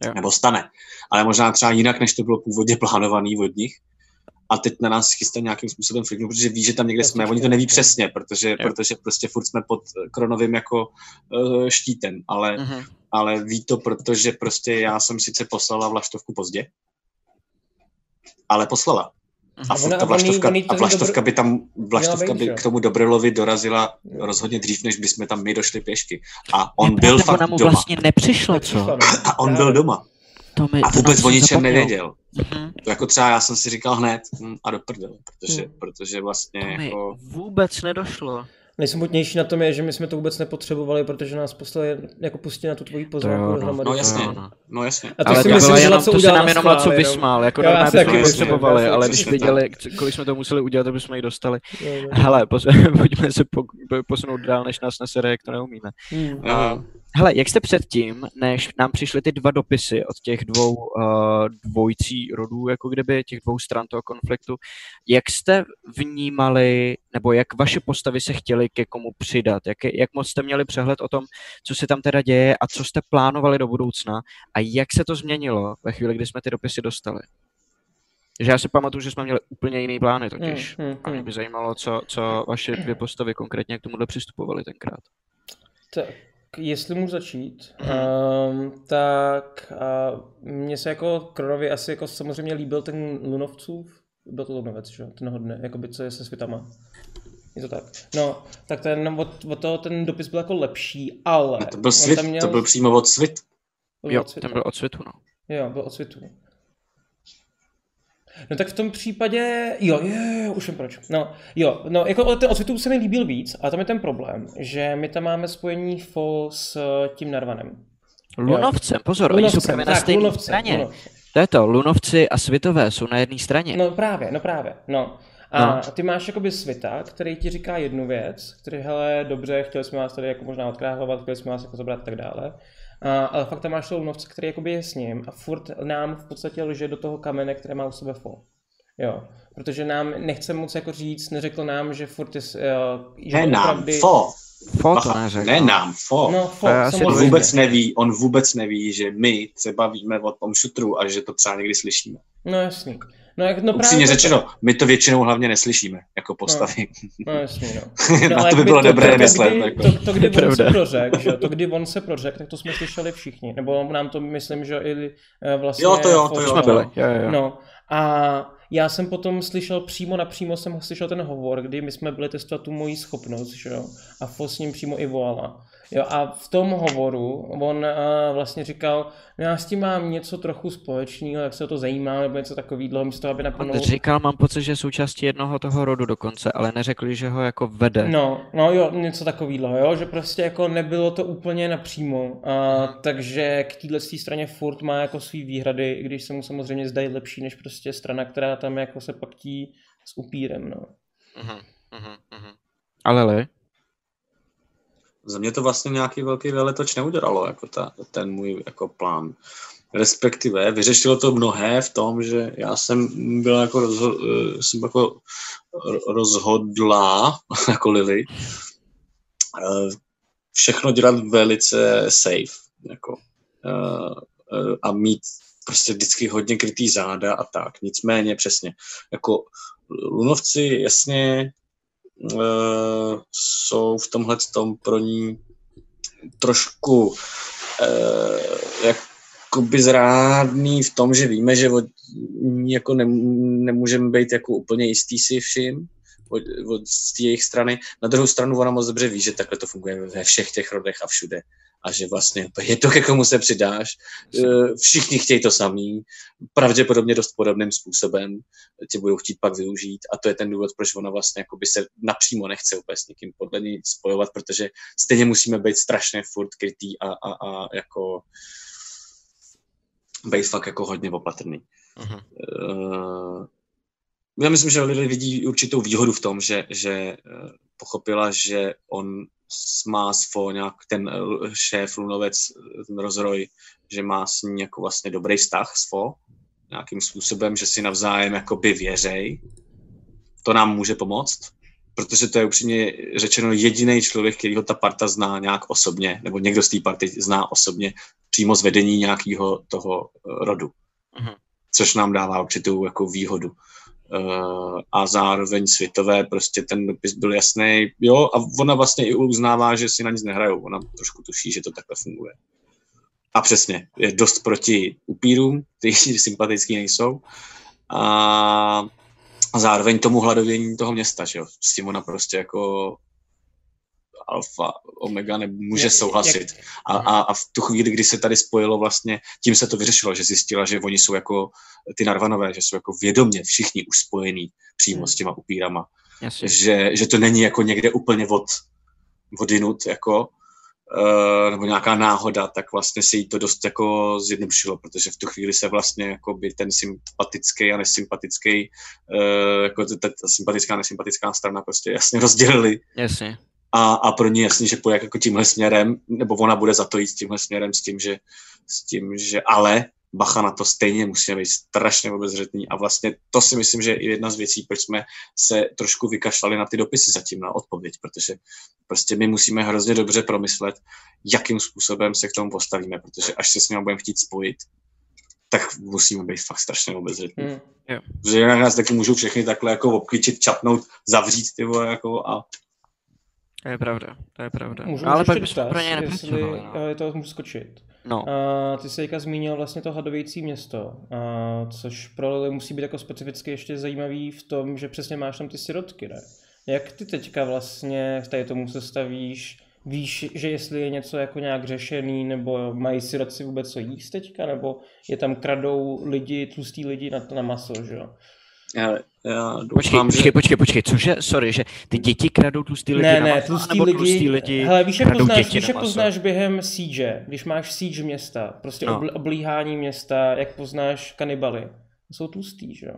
B: Jo.
D: Nebo stane. Ale možná třeba jinak, než to bylo původně plánovaný od nich. A teď na nás chystá nějakým způsobem flignu, protože ví, že tam někde jsme. Oni to neví přesně, protože, protože prostě furt jsme pod eh, kronovým jako uh, štítem. Ale
B: Mhm.
D: ale ví to, protože prostě já jsem sice poslala vlaštovku pozdě, ale poslala. A furt
C: ona-
D: ta
C: a oni-
D: vlaštovka, a vlaštovka by tam, vlaštovka by k tomu Dobrylovi dorazila rozhodně dřív, než bychom tam my došli pěšky. A on
B: Je
D: byl fakt
B: ona mu
D: doma.
B: vlastně nepřišla, co?
C: No.
D: A on byl doma.
B: To mi,
D: A vůbec o ničem
B: zapomněl.
D: nevěděl.
B: Mhm.
D: To jako třeba já jsem si říkal hned hm, a do prdele, protože,
C: Hmm.
D: protože vlastně
B: To mi
D: jako...
B: vůbec nedošlo.
C: Nejsmutnější na tom je, že my jsme to vůbec nepotřebovali, protože nás poslali jako pustili na tu tvoji pozvánku
B: no.
C: dohromady.
D: No jasně,
B: no.
D: no jasně.
C: A to
B: ale
C: si
B: to,
C: myslím, že
B: jenom,
C: Laco
B: to se nám
C: na
B: jenom Laco vysmál, jako
C: Jo, já
B: normálně bychom potřebovali, ale když věděli, c- kolik jsme to museli udělat, aby jsme ji dostali.
C: Jo, jo.
B: Hele, pos, pojďme se po, posunout dál, než nás nesere, jak to neumíme.
C: Hm.
D: Jo.
B: Hele, jak jste předtím, než nám přišly ty dva dopisy od těch dvou uh, dvojcí rodů, jako kdyby těch dvou stran toho konfliktu, jak jste vnímali, nebo jak vaše postavy se chtěly ke komu přidat? Jak, jak moc jste měli přehled o tom, co se tam teda děje a co jste plánovali do budoucna a jak se to změnilo ve chvíli, kdy jsme ty dopisy dostali? Že já si pamatuju, že jsme měli úplně jiný plány totiž.
C: Hm, hm,
B: A mě
C: hm.
B: by zajímalo, co, co vaše dvě postavy konkrétně k tomuhle přistupovaly tenkrát.
C: Tak, jestli můžu začít, um, tak uh, mně se jako Kronovi asi jako samozřejmě líbil ten Lunovcův, byl to Lunovec, že jo, ten hodně, jakoby co je se světama. Je to tak. No, tak ten, od, od toho ten dopis byl jako lepší, ale...
D: Ne, to byl svit,
C: tam měl-
D: to byl přímo od svit.
C: byl
B: Jo,
C: od světa.
B: ten byl od světu, no.
C: Jo, byl od světu. No tak v tom případě, jo, jo, jo, už vím proč. No, jo, no, jako ten od světu se mi líbil víc, a tam je ten problém, že my tam máme spojení FO s tím Narvanem.
B: Lunovcem, pozor, oni jsou
C: Lunovcem,
B: právě na stejné
C: Lunovcem,
B: straně.
C: Lunovcem.
B: To je to, Lunovci a Svitové jsou na jedné straně.
C: No právě, no právě, no. A
B: No.
C: ty máš jakoby svita, který ti říká jednu věc, který, hele, dobře, chtěli jsme vás tady jako možná odkráhlovat, chtěli jsme vás jako zabrat a tak dále. A, ale fakt tam máš toho lunovce, který jakoby je s ním a furt nám v podstatě lže do toho kamene, které má u sebe fo. Jo, protože nám nechce moc jako říct, neřekl nám, že furt je, jo, že
D: Ne nám,
C: opravdy-
D: fo.
B: Foto
D: Bacha,
B: neřekl.
D: ne nám, fo.
C: No, fo,
B: To
D: On vůbec neví, on vůbec neví, že my třeba víme o tom šutru a že to třeba někdy slyšíme.
C: No jasný. No, jak, no
D: Upřímně
C: právě
D: řečeno, my to většinou hlavně neslyšíme, jako postavy.
C: No jasný, no.
D: Na
C: ale
D: to by bylo dobré
C: to,
D: myslet.
C: Kdy,
D: jako.
C: to, to, kdy
B: To
C: on se prořek, že? jo, to, kdy on se prořek, tak to jsme slyšeli všichni. Nebo nám to myslím, že i eh, vlastně...
D: Jo, to jo, to jo.
B: jsme byli, jo, jo.
C: No, a já jsem potom slyšel přímo napřímo, jsem slyšel ten hovor, kdy my jsme byli testovat tu moji schopnost, že jo, a Fos s ním přímo i volala. Jo, a v tom hovoru on uh, vlastně říkal, no já s tím mám něco trochu společného, jak se to zajímá, nebo něco takového, místo toho, aby naplnul...
B: On říkal, mám pocit, že je součástí jednoho toho rodu dokonce, ale neřekli, že ho jako vede.
C: No, no jo, něco takového, jo, že prostě jako nebylo to úplně napřímo, a, takže k téhle straně furt má jako svý výhrady, i když se mu samozřejmě zdají lepší než prostě strana, která tam jako se paktí s upírem, no.
B: Mhm, mhm, mhm. Ale le,
D: Za mě to vlastně nějaký velký veletoč neudělalo, jako ta, ten můj jako plán. Respektive vyřešilo to mnohé v tom, že já jsem byl jako, rozho- eh, jsem jako ro- rozhodlá, jako Lily, eh, všechno dělat velice safe, jako, eh, a mít prostě vždycky hodně krytý záda a tak. Nicméně přesně, jako lunovci jasně uh, jsou v tomhle tom pro ní trošku jako jakoby zrádný v tom, že víme, že od, jako ne, nemůžeme být jako úplně jistý si vším od, od z jejich strany. Na druhou stranu ona moc dobře ví, že takhle to funguje ve všech těch rodech a všude. A že vlastně je to, ke komu se přidáš. Eh, všichni chtějí to samý, pravděpodobně dost podobným způsobem tě budou chtít pak využít a to je ten důvod, proč ona vlastně by se napřímo nechce úplně s někým podle ní spojovat, protože stejně musíme být strašně furt krytý a, a, a jako být fakt jako hodně opatrný. Uh-huh. Uh, já myslím, že lidé vidí určitou výhodu v tom, že, že uh, pochopila, že on má svůj nějak ten uh, šéf, lunovec, ten rozroj, že má s ní jako vlastně dobrý vztah svůj, nějakým způsobem, že si navzájem jakoby věřej. To nám může pomoct, protože to je upřímně řečeno jediný člověk, který ho ta parta zná nějak osobně, nebo někdo z té party zná osobně přímo z vedení nějakého toho eh, rodu. Uh-huh. Což nám dává určitou jako výhodu. Uh, a zároveň světové, prostě ten dopis byl jasný, jo, a ona vlastně i uznává, že si na nic nehrajou, ona trošku tuší, že to takhle funguje. A přesně, je dost proti upírům, ty sympatický nejsou. A, a zároveň tomu hladovění toho města, že jo, s tím ona prostě jako alfa, omega nemůže souhlasit. A, a, a v tu chvíli, kdy se tady spojilo vlastně, tím se to vyřešilo, že zjistila, že oni jsou jako ty narvanové, že jsou jako vědomě všichni už spojení přímo hmm. s těma upírama. Že, že to není jako někde úplně od, odinut, jako, uh, nebo nějaká náhoda, tak vlastně se jí to dost jako zjednodušilo, protože v tu chvíli se vlastně jako by ten sympatický a nesympatický, uh, jako ta, ta sympatická a nesympatická strana prostě jasně rozdělili.
B: Jasně
D: a, a pro ní jasně, že půjde jako tímhle směrem, nebo ona bude za to jít tímhle směrem s tím, že, s tím, že ale bacha na to stejně musíme být strašně obezřetný a vlastně to si myslím, že je jedna z věcí, proč jsme se trošku vykašlali na ty dopisy zatím na odpověď, protože prostě my musíme hrozně dobře promyslet, jakým způsobem se k tomu postavíme, protože až se s ním budeme chtít spojit, tak musíme být fakt strašně obezřetní. Mm, yeah. Že nás taky můžou všechny takhle jako obklíčit, čapnout, zavřít ty vole, jako a
B: to je pravda, to je pravda.
C: Můžu ale pak bychom pro ně jestli, no. Eh, to můžu skočit. No. Uh, ty jsi teďka zmínil vlastně to hadovějící město, uh, což pro Lily musí být jako specificky ještě zajímavý v tom, že přesně máš tam ty sirotky, ne? Jak ty teďka vlastně tady tomu se stavíš? Víš, že jestli je něco jako nějak řešený, nebo mají sirotci vůbec co jíst teďka, nebo je tam kradou lidi, tlustý lidi na to na maso, že jo?
D: Já, já doufám,
B: počkej, že... počkej, počkej, počkej, cože, sorry, že ty děti kradou tlustý lidi
C: ne,
B: na
C: ne, tlustý lidi, tlustý lidi hele, víš, jak poznáš, děti víš, jak poznáš během siege, když máš siege města, prostě no. oblíhání města, jak poznáš kanibaly. Jsou tlustý, že jo?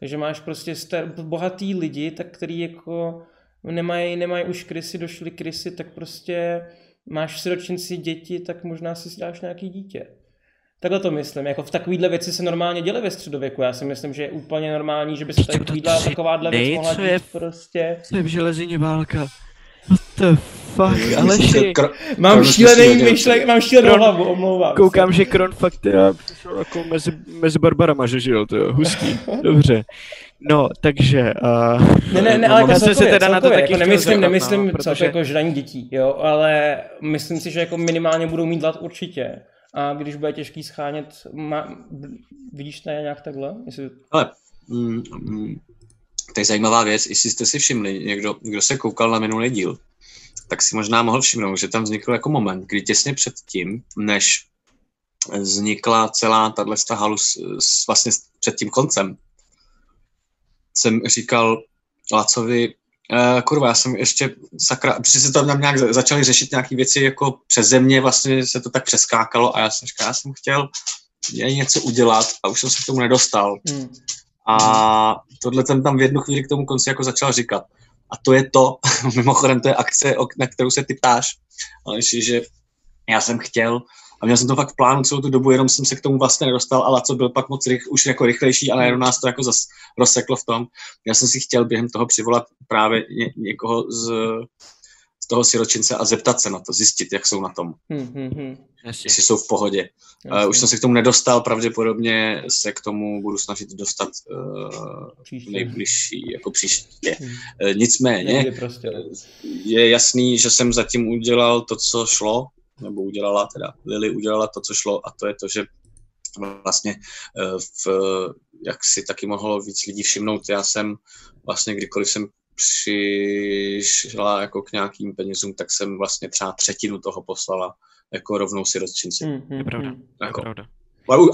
C: Takže máš prostě star, bohatý lidi, tak který jako nemají, nemají už krysy, došly krysy, tak prostě máš siročinci děti, tak možná si dáš nějaký dítě. Takhle to myslím. Jako v takovýhle věci se normálně děly ve středověku. Já si myslím, že je úplně normální, že by se takovýhle, takováhle věc mohla dít je, prostě.
B: Co je v železině válka? What the fuck, Aleši.
C: Mám šílený myšlek, mám šílenou hlavu, omlouvám
B: Koukám, se. že Kron fakt teda přišel jako mezi, mezi barbarama, že žil, to jo, hustý, dobře. No, takže... Uh,
C: ne, ne, ne, ale jako celkově, se teda celkově, na to taky jako nemyslím, nemyslím no, protože... jako žraní dětí, jo, ale myslím si, že jako minimálně budou mít dlat určitě. A když bude těžký schánět, má, vidíš to nějak takhle? Jestli...
D: Ale, mm, mm, to je zajímavá věc, jestli jste si všimli, někdo, kdo se koukal na minulý díl, tak si možná mohl všimnout, že tam vznikl jako moment, kdy těsně před tím, než vznikla celá tahle halus vlastně před tím koncem, jsem říkal Lacovi, Uh, kurva, já jsem ještě sakra, protože se tam nějak začali řešit nějaké věci jako přes země, vlastně se to tak přeskákalo a já jsem říkal, já jsem chtěl něco udělat a už jsem se k tomu nedostal. Hmm. A tohle jsem tam v jednu chvíli k tomu konci jako začal říkat. A to je to, mimochodem to je akce, na kterou se ty ptáš, ale že já jsem chtěl a měl jsem to fakt v plánu celou tu dobu, jenom jsem se k tomu vlastně nedostal, ale co byl pak moc rych, už jako rychlejší a najednou nás to jako zas rozseklo v tom. Já jsem si chtěl během toho přivolat právě ně, někoho z, z toho siročince a zeptat se na to, zjistit, jak jsou na tom. Hmm, hmm, hmm. Jestli jsou v pohodě. Uh, už jsem se k tomu nedostal, pravděpodobně se k tomu budu snažit dostat uh, nejbližší, jako příště. Hmm. Uh, nicméně, prostě. je jasný, že jsem zatím udělal to, co šlo, nebo udělala teda, Lily udělala to, co šlo a to je to, že vlastně eh, v, jak si taky mohlo víc lidí všimnout, já jsem vlastně kdykoliv jsem přišla jako k nějakým penězům, tak jsem vlastně třeba třetinu toho poslala jako rovnou si rozčinci.
C: Mm, mm,
B: Je pravda.
C: mm.
D: Jako,
B: Je pravda.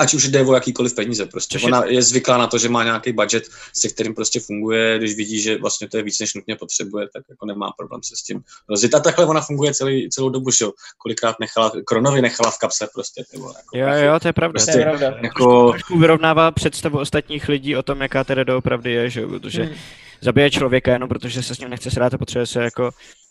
D: Ať už jde o jakýkoliv peníze prostě.
B: Což
D: Ona je zvyklá na to, že má nějaký budget, se kterým prostě funguje, když vidí, že vlastně to je víc, než nutně potřebuje, tak jako nemá problém se s tím rozjet. A takhle ona funguje celý, celou dobu, že jo. Kolikrát nechala, Kronovi nechala v kapse prostě. Ty vole, jako,
B: Jo, jo, to je pravda.
D: Prostě
C: To je pravda.
D: Jako,
B: Trošku vyrovnává představu ostatních lidí o tom, jaká teda doopravdy je, že jo, protože
C: Mm.
B: zabije člověka jenom protože se s ním nechce srát a potřebuje se jako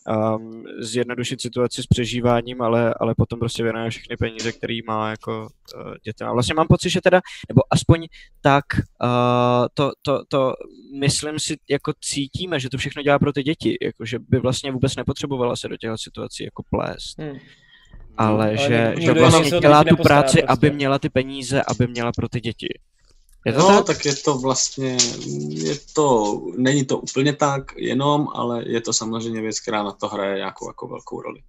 B: um, zjednodušit situaci s přežíváním, ale, ale potom prostě věnuje všechny peníze, který má jako uh, dětem. A vlastně mám pocit, že teda, nebo aspoň tak uh, to, to, to, myslím si, jako cítíme, že to všechno dělá pro ty děti, jako že by vlastně vůbec nepotřebovala se do těchto situací jako plést.
C: Mm.
B: Ale,
C: Ale
B: že,
C: nikdo-
B: že vlastně dělá tu práci,
C: prostě.
B: aby měla ty peníze, aby měla pro ty děti. Je to
D: no,
B: tak?
D: tak je to vlastně, je to, není to úplně tak jenom, ale je to samozřejmě věc, která na to hraje nějakou jako velkou roli.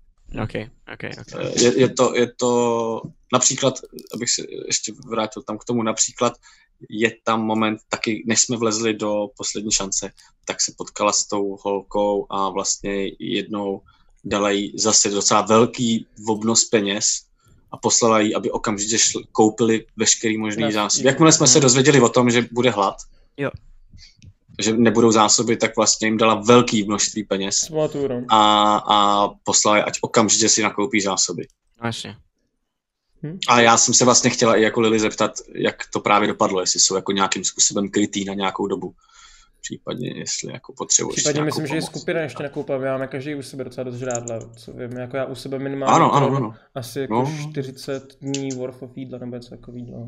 B: OK, OK, OK.
D: Eh, Je, je, to, je to například, abych se ještě vrátil tam k tomu, například je tam moment taky, než jsme vlezli do poslední šance, tak se potkala s tou holkou a vlastně jednou dala jí zase docela velký obnos peněz a poslala jí, aby okamžitě šli, koupili veškerý možný
C: No,
D: zásoby. Jakmile jsme se dozvěděli o tom, že bude hlad,
B: Jo.
D: že nebudou zásoby, tak vlastně jim dala velký množství peněz a, a poslala je, ať okamžitě si nakoupí zásoby.
B: No jasně.
D: A já jsem se vlastně chtěla i jako Lily zeptat, jak to právě dopadlo, jestli jsou jako nějakým způsobem krytý na nějakou dobu. Případně, jestli jako potřebuješ
C: Případně
D: nějakou
C: myslím, že je
D: pomoc.
C: skupina ještě nakoupila, my máme každý u sebe docela dost žrádla, co vím, jako já u sebe minimálně
D: Ano, ano, ano.
C: asi jako
D: No.
C: 40 dní worth of jídla nebo něco jako jídla.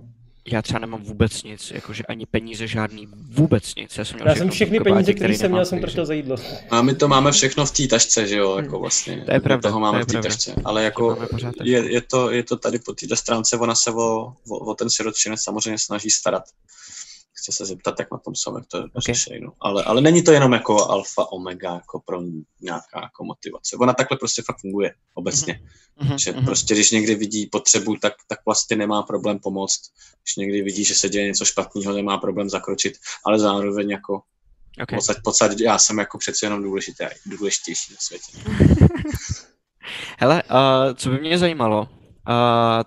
B: Já třeba nemám vůbec nic, jakože ani peníze žádný, vůbec nic. Já jsem, měl
C: Já jsem všechny
B: kabátě,
C: peníze, které jsem měl, jsem tratil za jídlo.
D: A my to máme všechno v té tašce, že jo, jako vlastně.
B: To je pravda,
D: toho máme
B: to je
D: v té tašce. Ale jako je, je, to, je to tady po této stránce, ona se o, o, o ten sirotčinec samozřejmě snaží starat. Chce se zeptat, jak na tom jsou, jak to
B: Ok.
D: řeší. No. Ale, ale není to jenom jako alfa, omega, jako pro nějaká jako motivace. Ona takhle prostě fakt funguje obecně.
B: Mhm,
D: Že
B: mhm.
D: prostě, když někdy vidí potřebu, tak, tak vlastně nemá problém pomoct. Když někdy vidí, že se děje něco špatného, nemá problém zakročit, ale zároveň jako
B: Okay.
D: podstatě, podstatě já jsem jako přece jenom důležitý, důležitější na světě.
B: Hele, uh, co by mě zajímalo, uh,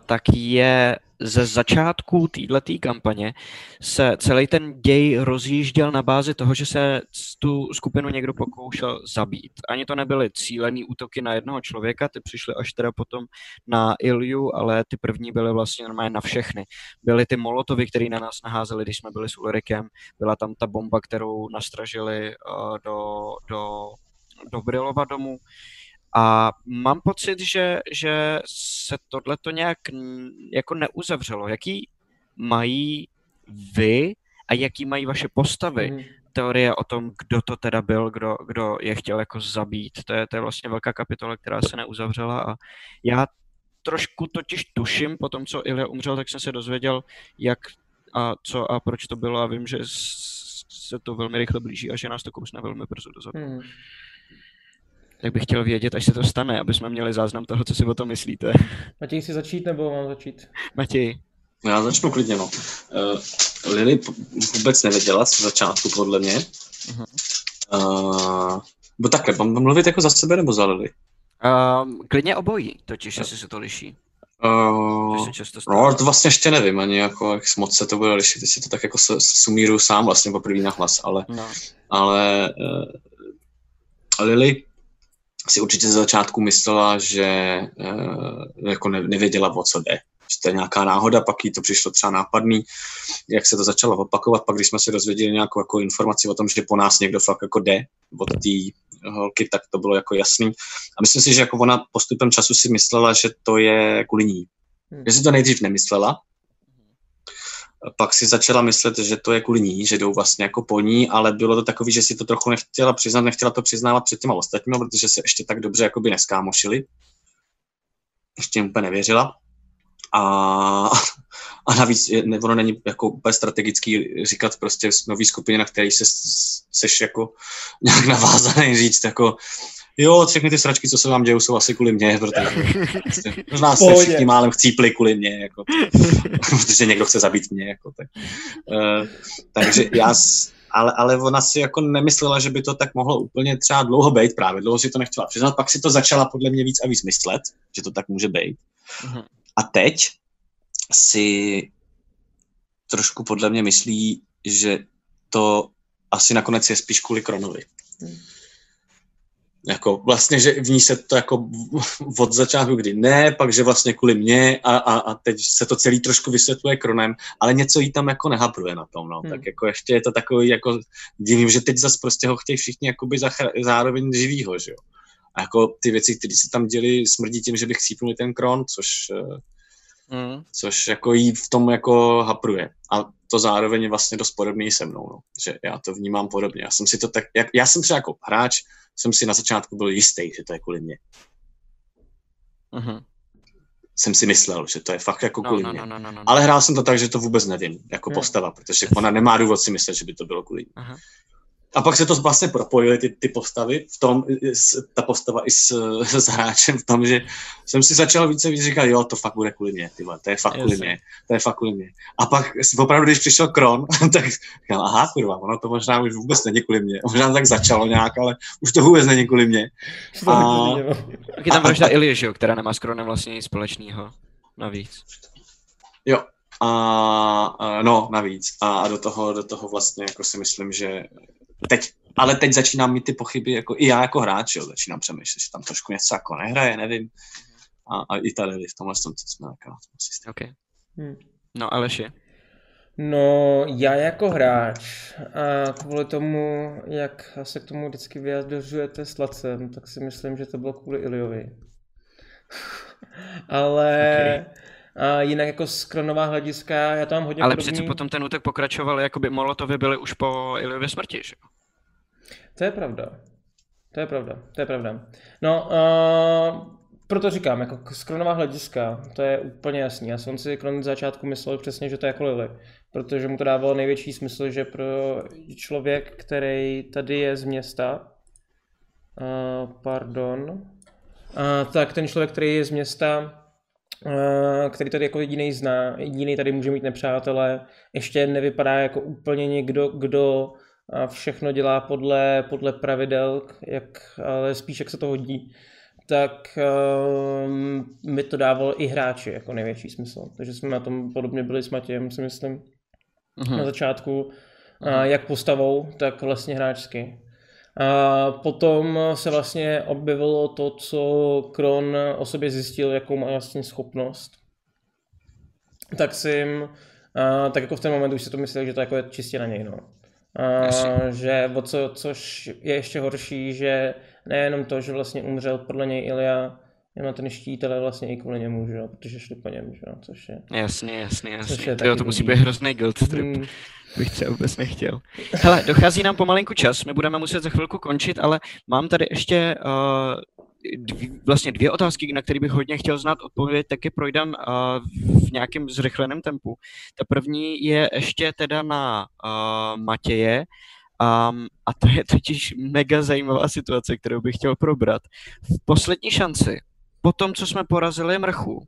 B: tak je ze začátku této kampaně se celý ten děj rozjížděl na bázi toho, že se tu skupinu někdo pokoušel zabít. Ani to nebyly cílený útoky na jednoho člověka, ty přišly až teda potom na Ilju, ale ty první byly vlastně normálně na všechny. Byly ty molotovy, které na nás naházely, když jsme byli s Ulrikem, byla tam ta bomba, kterou nastražili uh, do, do, do Brilova domu. A mám pocit, že, že se tohle to nějak jako neuzavřelo. Jaký mají vy a jaký mají vaše postavy
C: Mhm.
B: teorie o tom, kdo to teda byl, kdo, kdo je chtěl jako zabít. To je, to je vlastně velká kapitola, která se neuzavřela a já trošku totiž tuším, po tom, co Ilja umřel, tak jsem se dozvěděl, jak a co a proč to bylo a vím, že se to velmi rychle blíží a že nás to kousne velmi brzo dozadu.
C: Mhm.
B: Tak bych chtěl vědět, až se to stane, aby jsme měli záznam toho, co si o tom myslíte.
C: Matěj, chci začít nebo mám začít?
B: Matěj,
D: No Já začnu klidně, no. Uh, Lily vůbec nevěděla z začátku, podle mě.
B: Mhm.
D: Uh, bo takhle, mám mluvit jako za sebe nebo za Lily?
B: um, klidně obojí, totiž, jestli se to liší.
D: Uh, no, to vlastně ještě nevím ani, jako, jak moc se to bude lišit, jestli to tak jako se, sumíruju sám vlastně poprvé na hlas, ale
B: No.
D: ale uh, Lily si určitě ze začátku myslela, že uh, jako ne, nevěděla, o co jde. Že to je nějaká náhoda, pak jí to přišlo třeba nápadný, jak se to začalo opakovat, pak když jsme se dozvěděli nějakou jako informaci o tom, že po nás někdo fakt jako jde od té holky, tak to bylo jako jasný. A myslím si, že jako ona postupem času si myslela, že to je kvůli ní.
C: Hmm.
D: Že si to nejdřív nemyslela, pak si začala myslet, že to je kvůli ní, že jdou vlastně jako po ní, ale bylo to takový, že si to trochu nechtěla přiznat, nechtěla to přiznávat před těma ostatními, protože se ještě tak dobře jakoby neskámošili. Ještě jim úplně nevěřila. A, a navíc je- ne, ono není jako úplně strategický říkat prostě s nový skupině, na který se, seš jako nějak navázaný říct jako jo, všechny ty sračky, co se vám dějou, jsou asi kvůli mně, protože prostě, možná jste všichni málem chcípli kvůli mně, jako, protože někdo chce zabít mě, jako, tak. Uh, takže já, ale, ale ona si jako nemyslela, že by to tak mohlo úplně třeba dlouho být právě, dlouho si to nechtěla přiznat, pak si to začala podle mě víc a víc myslet, že to tak může být. Uh-huh. A teď si trošku podle mě myslí, že to asi nakonec je spíš kvůli Kronovi. Hmm. Jako vlastně, že v ní se to jako od začátku kdy ne, pak že vlastně kvůli mě a, a, a teď se to celý trošku vysvětluje kronem, ale něco jí tam jako nehapruje na tom, no. Hmm. Tak jako ještě je to takový jako divím, že teď zase prostě ho chtějí všichni jakoby zachra- zároveň živýho, že jo. A jako ty věci, které se tam děli, smrdí tím, že bych chcípnul ten kron, což Mm. Což jako jí v tom jako hapruje. A to zároveň je vlastně dost podobný se mnou, no. že já to vnímám podobně. Já jsem si to tak, jak, já jsem třeba jako hráč, jsem si na začátku byl jistý, že to je kvůli mě. Mm-hmm. Jsem si myslel, že to je fakt jako no, kvůli no, mě. No, no, no, no. Ale hrál jsem to tak, že to vůbec nevím, jako mm. postava, protože ona nemá důvod si myslet, že by to bylo kvůli mě. Uh-huh. A pak se to vlastně propojily ty, ty postavy, v tom, ta postava i s, s hráčem v tom, že jsem si začal více víc říkat, jo, to fakt bude kvůli mě, ty to je fakt kvůli mě, to je fakt kvůli mě. A pak opravdu, když přišel Kron, tak říkal, aha, kurva, ono to možná už vůbec není kvůli mě. Možná tak začalo nějak, ale už to vůbec není kvůli mě.
B: A... Tak je tam vražda Ilie, že jo, která nemá s Kronem vlastně nic společného navíc.
D: Jo, a, a no, navíc. A do toho, do toho vlastně jako si myslím, že teď, ale teď začínám mít ty pochyby, jako i já jako hráč, jo, začínám přemýšlet, že tam trošku něco jako nehraje, nevím. A, a i tady v tomhle tom, co jsme jako
B: okay. hmm. No, Aleši.
C: No, já jako hráč a kvůli tomu, jak se k tomu vždycky vyjadřujete s Lacem, tak si myslím, že to bylo kvůli Iliovi. Ale okay. A jinak jako z kronová hlediska, já tam hodně
B: Ale podobný... přece potom ten útek pokračoval, jako by Molotovy byly už po Iliově smrti, že?
C: To je pravda. To je pravda, to je pravda. No, uh, proto říkám, jako z kronová hlediska, to je úplně jasný. Já jsem si kron z začátku myslel přesně, že to je jako Lily, protože mu to dávalo největší smysl, že pro člověk, který tady je z města, uh, pardon, uh, tak ten člověk, který je z města, který tady jako jediný zná, jediný tady může mít nepřátele, ještě nevypadá jako úplně někdo, kdo eh, všechno dělá podle, podle pravidel, jak, ale spíš jak se to hodí, tak um, mi to dávalo i hráči jako největší smysl. Takže jsme na tom podobně byli s Matějem, si myslím, uh-huh. na začátku, uh-huh. jak postavou, tak vlastně hráčsky. A potom se vlastně objevilo to, co Kron o sobě zjistil, jakou má vlastně schopnost. Tak si a, tak jako v ten moment už si to myslel, že to jako je čistě na něj. No. A, že o co, což je ještě horší, že nejenom to, že vlastně umřel podle něj Ilia, má ten štít, ale vlastně i kvůli němu, že jo, protože šli po něm, že jo, což je...
B: Jasně, jasně, jasně. To, jo, to musí být hrozný guilt trip. Hmm bych třeba vůbec nechtěl. Hele, dochází nám pomalinku čas, my budeme muset za chvilku končit, ale mám tady ještě uh, dvě, vlastně dvě otázky, na které bych hodně chtěl znát odpověď, taky projdem uh, v nějakém zrychleném tempu. Ta první je ještě teda na uh, Matěje, Um, a to je totiž mega zajímavá situace, kterou bych chtěl probrat. V poslední šanci, po tom, co jsme porazili mrchu,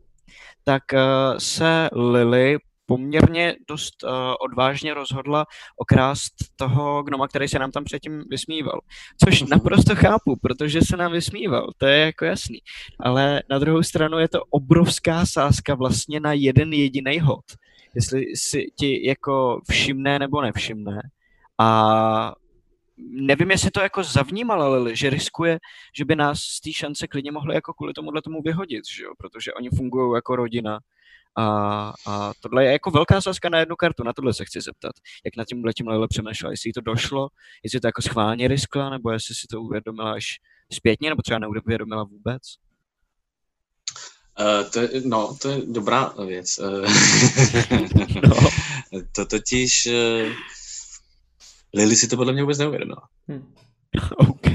B: tak uh, se Lily poměrně dost uh, odvážně rozhodla okrást toho gnoma, který se nám tam předtím vysmíval. Což mhm. naprosto chápu, protože se nám vysmíval, to je jako jasný. Ale na druhou stranu je to obrovská sázka vlastně na jeden jediný hod. Jestli si ti jako všimne nebo nevšimne. A nevím, jestli to jako zavnímala Lily, že riskuje, že by nás z té šance klidně mohli jako kvůli tomuhle tomu vyhodit, že jo? protože oni fungují jako rodina a, a tohle je jako velká sázka na jednu kartu, na tohle se chci zeptat. Jak na tím letím Lele přemýšlela, jestli jí to došlo, jestli to jako schválně riskla, nebo jestli si to uvědomila až zpětně, nebo třeba neuvědomila vůbec?
D: Uh, to je, no, to je dobrá věc. Uh, no. to totiž uh, Lily si to podle mě vůbec neuvědomila. Hmm.
B: OK.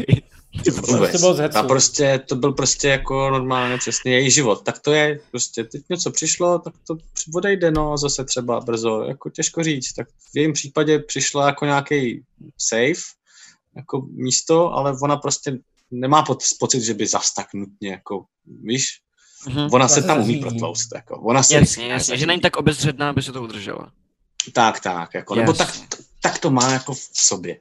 D: Vůbec. To bylo a prostě to byl prostě jako normálně přesně její život. Tak to je, prostě teď něco přišlo, tak to odejde, no, zase třeba brzo, jako těžko říct. Tak v jejím případě přišla jako nějaký safe, jako místo, ale ona prostě nemá pocit, že by zas tak nutně, jako, víš,
B: Mhm.
D: ona se tam umí protlouct, jako, ona se
B: Jasně, jasně, že není tak obezředná, aby se to udržela.
D: tak, tak, jako, nebo tak. Tak to má jako v sobě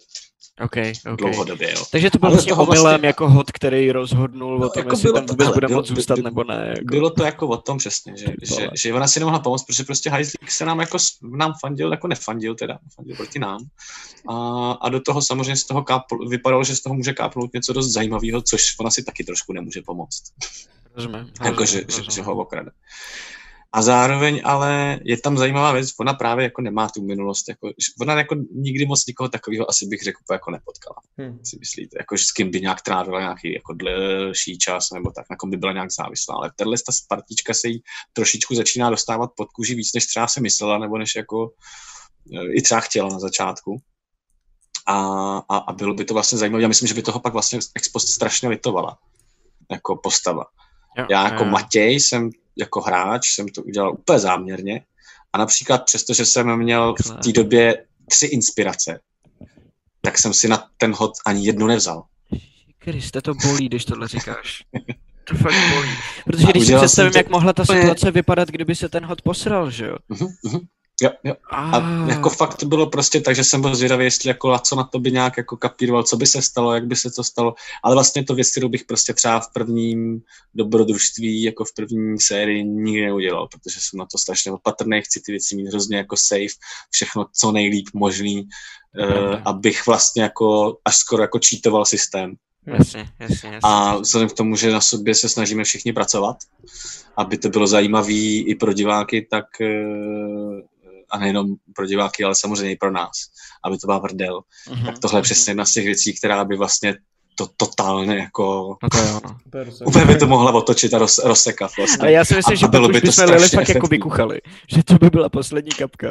B: OK, OK.
D: dlouhodobě, jo.
B: Takže to byl
D: Ale z
B: vlastně omylem
D: vlastně-
B: jako hod, který rozhodnul
D: No,
B: o tom,
D: jako
B: jestli
D: bylo
B: tam vůbec
D: hele,
B: bude
D: bylo-
B: moc zůstat
D: by-
B: nebo ne. Jako.
D: Bylo to jako o tom přesně, že, že, že ona si nemohla pomoct, protože prostě Heislík se nám jako nám fandil, jako nefandil teda, fandil proti nám. A, a do toho samozřejmě z toho kápl, vypadalo, že z toho může kápnout něco dost zajímavého, což ona si taky trošku nemůže pomoct.
B: Rozumím,
D: jako, že, že, že ho okrade. A zároveň ale je tam zajímavá věc, ona právě jako nemá tu minulost, jako, ona jako nikdy moc nikoho takového asi bych řekl jako nepotkala,
C: Hm.
D: si myslíte, jako že s kým by nějak trávila nějaký jako delší čas nebo tak, na kom by byla nějak závislá, ale tahle ta Spartička se jí trošičku začíná dostávat pod kůži víc, než třeba si myslela, nebo než jako eh, i třeba chtěla na začátku. A, a, a bylo by to vlastně zajímavé. Já myslím, že by toho pak vlastně Expost strašně litovala jako postava.
B: Jo,
D: Já jako
B: jo.
D: Matěj jsem jako hráč jsem to udělal úplně záměrně a například přesto, že jsem měl v té době tři inspirace, tak jsem si na ten hod ani jednu nevzal.
B: Kriste, to bolí, když tohle říkáš. To fakt bolí. Protože
D: A
B: když si představím,
D: to
B: jak mohla ta situace vypadat, kdyby se ten hod posral, že jo?
D: Mhm, mhm. Jo, jo. A jako fakt to bylo prostě tak, že jsem byl zvědavý, jestli jako Laco na to by nějak jako kapíroval, co by se stalo, jak by se to stalo. Ale vlastně to věc, kterou bych prostě třeba v prvním dobrodružství, jako v první sérii nikdy neudělal, protože jsem na to strašně opatrný, chci ty věci mít hrozně jako safe, všechno co nejlíp možný, uh, abych vlastně jako až skoro jako cheatoval systém.
B: Jasně, jasně, jasně.
D: A vzhledem k tomu, že na sobě se snažíme všichni pracovat, aby to bylo zajímavé i pro diváky, tak eh, a nejenom pro diváky, ale samozřejmě i pro nás, aby to byla prdel.
B: Mhm,
D: Tak tohle je přesně jedna z těch věcí, která by vlastně to totálně jako...
B: No to jo, no.
C: Úplně
D: by to mohla otočit a roz, rozsekat vlastně.
B: Ale já si myslím,
D: A-
B: že
D: a bylo by to
B: bychom Lili
D: strašně
B: fakt jako vykuchali. Že to by byla poslední kapka.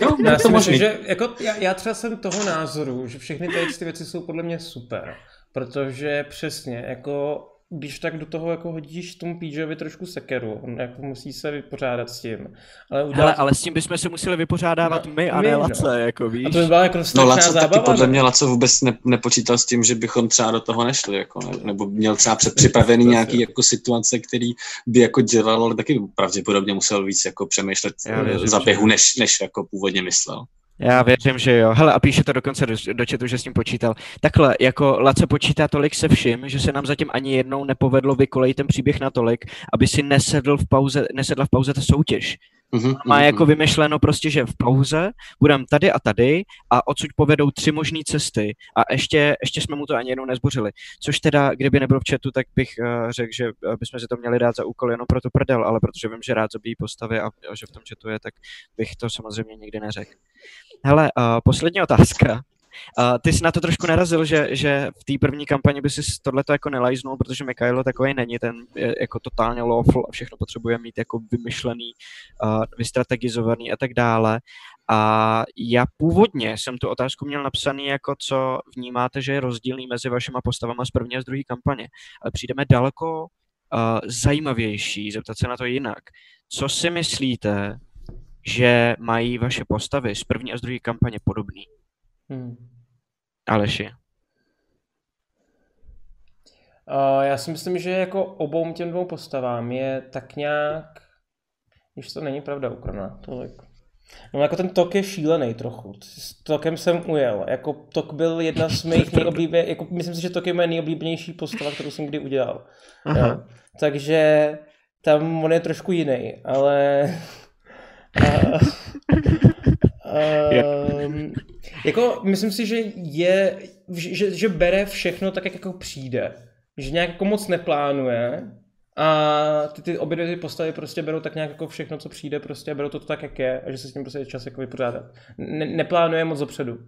D: Jo,
C: Já
D: to
C: myslím, že jako, já, já třeba jsem toho názoru, že všechny ty věci jsou podle mě super, protože přesně, jako když tak do toho jako hodíš tomu PJovi trošku sekeru, on jako musí se vypořádat s tím, ale udělat...
B: Hele, ale s tím bychom se museli vypořádávat
C: No,
B: my a
C: my,
B: ne
C: no.
B: Lace, jako víš.
C: A to by byla jako
D: No Laco
C: zábava.
D: taky podle mě Laco vůbec ne, nepočítal s tím, že bychom třeba do toho nešli, jako, ne, nebo měl třeba předpřipravený nějaký jako situace, který by jako dělal, ale taky pravděpodobně musel víc jako přemýšlet
B: Já
D: eh, za běhu, než, než jako původně myslel.
B: Já věřím, že jo. Hele, a píše to dokonce do, do chatu, že s tím počítal. Takhle, jako Lace počítá tolik se vším, že se nám zatím ani jednou nepovedlo vykolejit ten příběh natolik, aby si nesedl v pauze, nesedla v pauze ta soutěž.
D: Mhm,
B: Má
D: mhm,
B: jako vymyšleno prostě, že v pauze budeme tady a tady a odsud povedou tři možné cesty a ještě, ještě jsme mu to ani jednou nezbořili. Což teda, kdyby nebyl v chatu, tak bych uh, řekl, že uh, bychom si to měli dát za úkol jenom pro to prdel, ale protože vím, že rád zabíjí postavy a, a že v tom chatu je, tak bych to samozřejmě nikdy neřekl. Hele, uh, poslední otázka. Uh, ty jsi na to trošku narazil, že, že v té první kampani by si tohleto jako nelajznul, protože Mikhailo takový není, ten je jako totálně lawful a všechno potřebuje mít jako vymyšlený, uh, vystrategizovaný a tak dále. A já původně jsem tu otázku měl napsaný jako co vnímáte, že je rozdílný mezi vašima postavama z první a z druhé kampaně. Ale přijdeme daleko uh, zajímavější, zeptat se na to jinak. Co si myslíte, že mají vaše postavy z první a z druhé kampaně podobný?
C: Hmm.
B: Aleši.
C: A já si myslím, že jako obou těm dvou postavám je tak nějak, když to není pravda ukrona, tolik. No jako ten tok je šílený trochu. S tokem jsem ujel. Jako tok byl jedna z mých nejoblíbenějších, jako myslím si, že tok je moje nejoblíbenější postava, kterou jsem kdy udělal.
B: Aha.
C: Jo. Takže tam on je trošku jiný, ale... A, um, jako myslím si, že je, že, že bere všechno tak, jak jako přijde. Že nějak jako moc neplánuje a ty, ty obě dvě ty postavy prostě berou tak nějak jako všechno, co přijde prostě a berou to tak, jak je a že se s tím prostě čas jako vypořádat. Ne, neplánuje moc dopředu.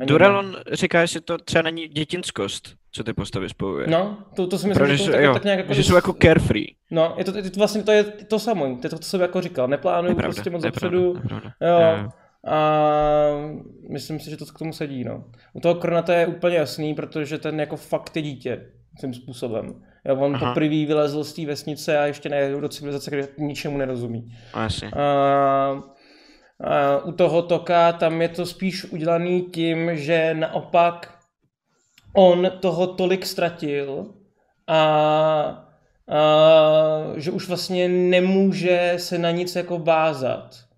C: Ani
B: Durelon říká, že to třeba není dětinskost, co ty postavy spojuje.
C: No, to, to si myslím,
B: Protože
C: že,
B: jsou,
C: to, tak,
B: jo,
C: tak nějak jako...
B: že jsou jako carefree.
C: No, je to, je to vlastně to je to samé, to je to, co jsem jako říkal, neplánuju prostě moc dopředu, jo,
B: Jo.
C: A myslím si, že to k tomu sedí, no. U toho Kronata je úplně jasný, protože ten jako fakt je dítě tím způsobem. Jo, on
B: Aha.
C: poprvé vylezl z té vesnice a ještě nejde do civilizace, kde ničemu nerozumí.
B: No, Jasně.
C: A, a u toho Toka tam je to spíš udělaný tím, že naopak on toho tolik ztratil, a, a že už vlastně nemůže se na nic jako bázat.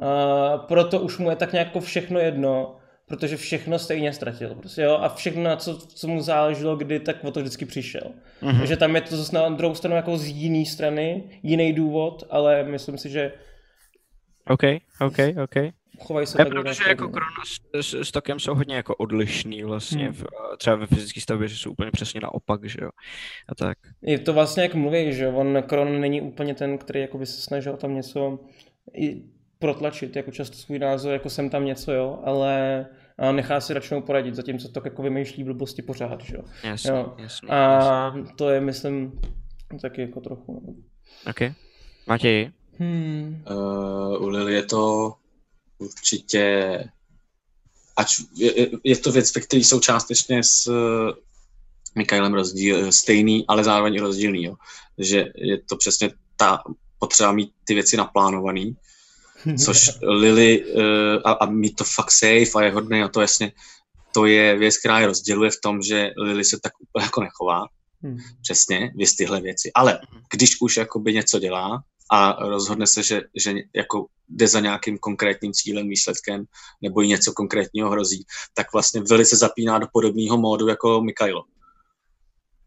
C: A proto už mu je tak nějak jako všechno jedno, protože všechno stejně ztratil. Prostě, jo? A všechno, na co, co mu záleželo, kdy, tak o to vždycky přišel. Mm-hmm. Takže tam je to zase na druhou stranu jako z jiné strany, jiný důvod, ale myslím si, že
B: OK, OK, OK.
C: chovají se
B: Je
C: tak
B: pravda, že jako. Krona s, s, s Tokem jsou hodně jako odlišný vlastně,
C: Hmm.
B: v, třeba ve fyzické stavbě, že jsou úplně přesně naopak, že jo. A tak.
C: Je to vlastně jak mluví, že on Kron není úplně ten, který jako by se snažil tam něco i protlačit, jako často svůj názor, jako jsem tam něco, jo, ale a nechá si radši poradit, zatímco to jako vymýšlí blbosti pořád, že jo.
B: Jasně,
C: Jo.
B: jasně, jasně.
C: A to je, myslím, taky jako trochu. no.
B: OK. Matěj?
C: Hmm.
D: Uh, u Lily je to určitě, ač je, je- to věc, ve které jsou částečně s uh, Mikaelem rozdíl, stejný, ale zároveň i rozdílný. Jo. Že je to přesně ta potřeba mít ty věci naplánovaný, což Lily uh, a, a mít to fakt safe a je hodný a to jasně, to je věc, která je rozděluje v tom, že Lily se tak úplně jako nechová,
C: Hmm.
D: přesně, věc tyhle věci. Ale když už jakoby něco dělá a rozhodne se, že, že jako jde za nějakým konkrétním cílem, výsledkem, nebo jí něco konkrétního hrozí, tak vlastně velice zapíná do podobného módu jako Mikailo.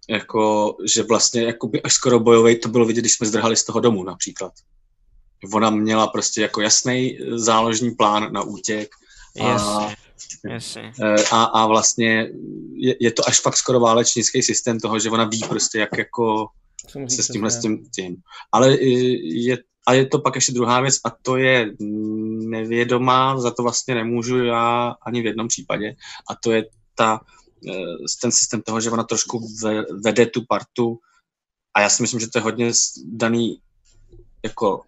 D: Jako, že vlastně jakoby až skoro bojový to bylo vidět, když jsme zdrhali z toho domu například. Ona měla prostě jako jasný záložní plán na útěk a,
B: Jasně, jasně.
D: Eh, a, a vlastně je, je to až fakt skoro válečnický systém toho, že ona ví prostě, jak jako se s tímhle s tím, tím. Ale i- je, a je to pak ještě druhá věc a to je nevědomá, za to vlastně nemůžu já ani v jednom případě a to je ta, eh, ten systém toho, že ona trošku ve- vede tu partu a já si myslím, že to je hodně daný jako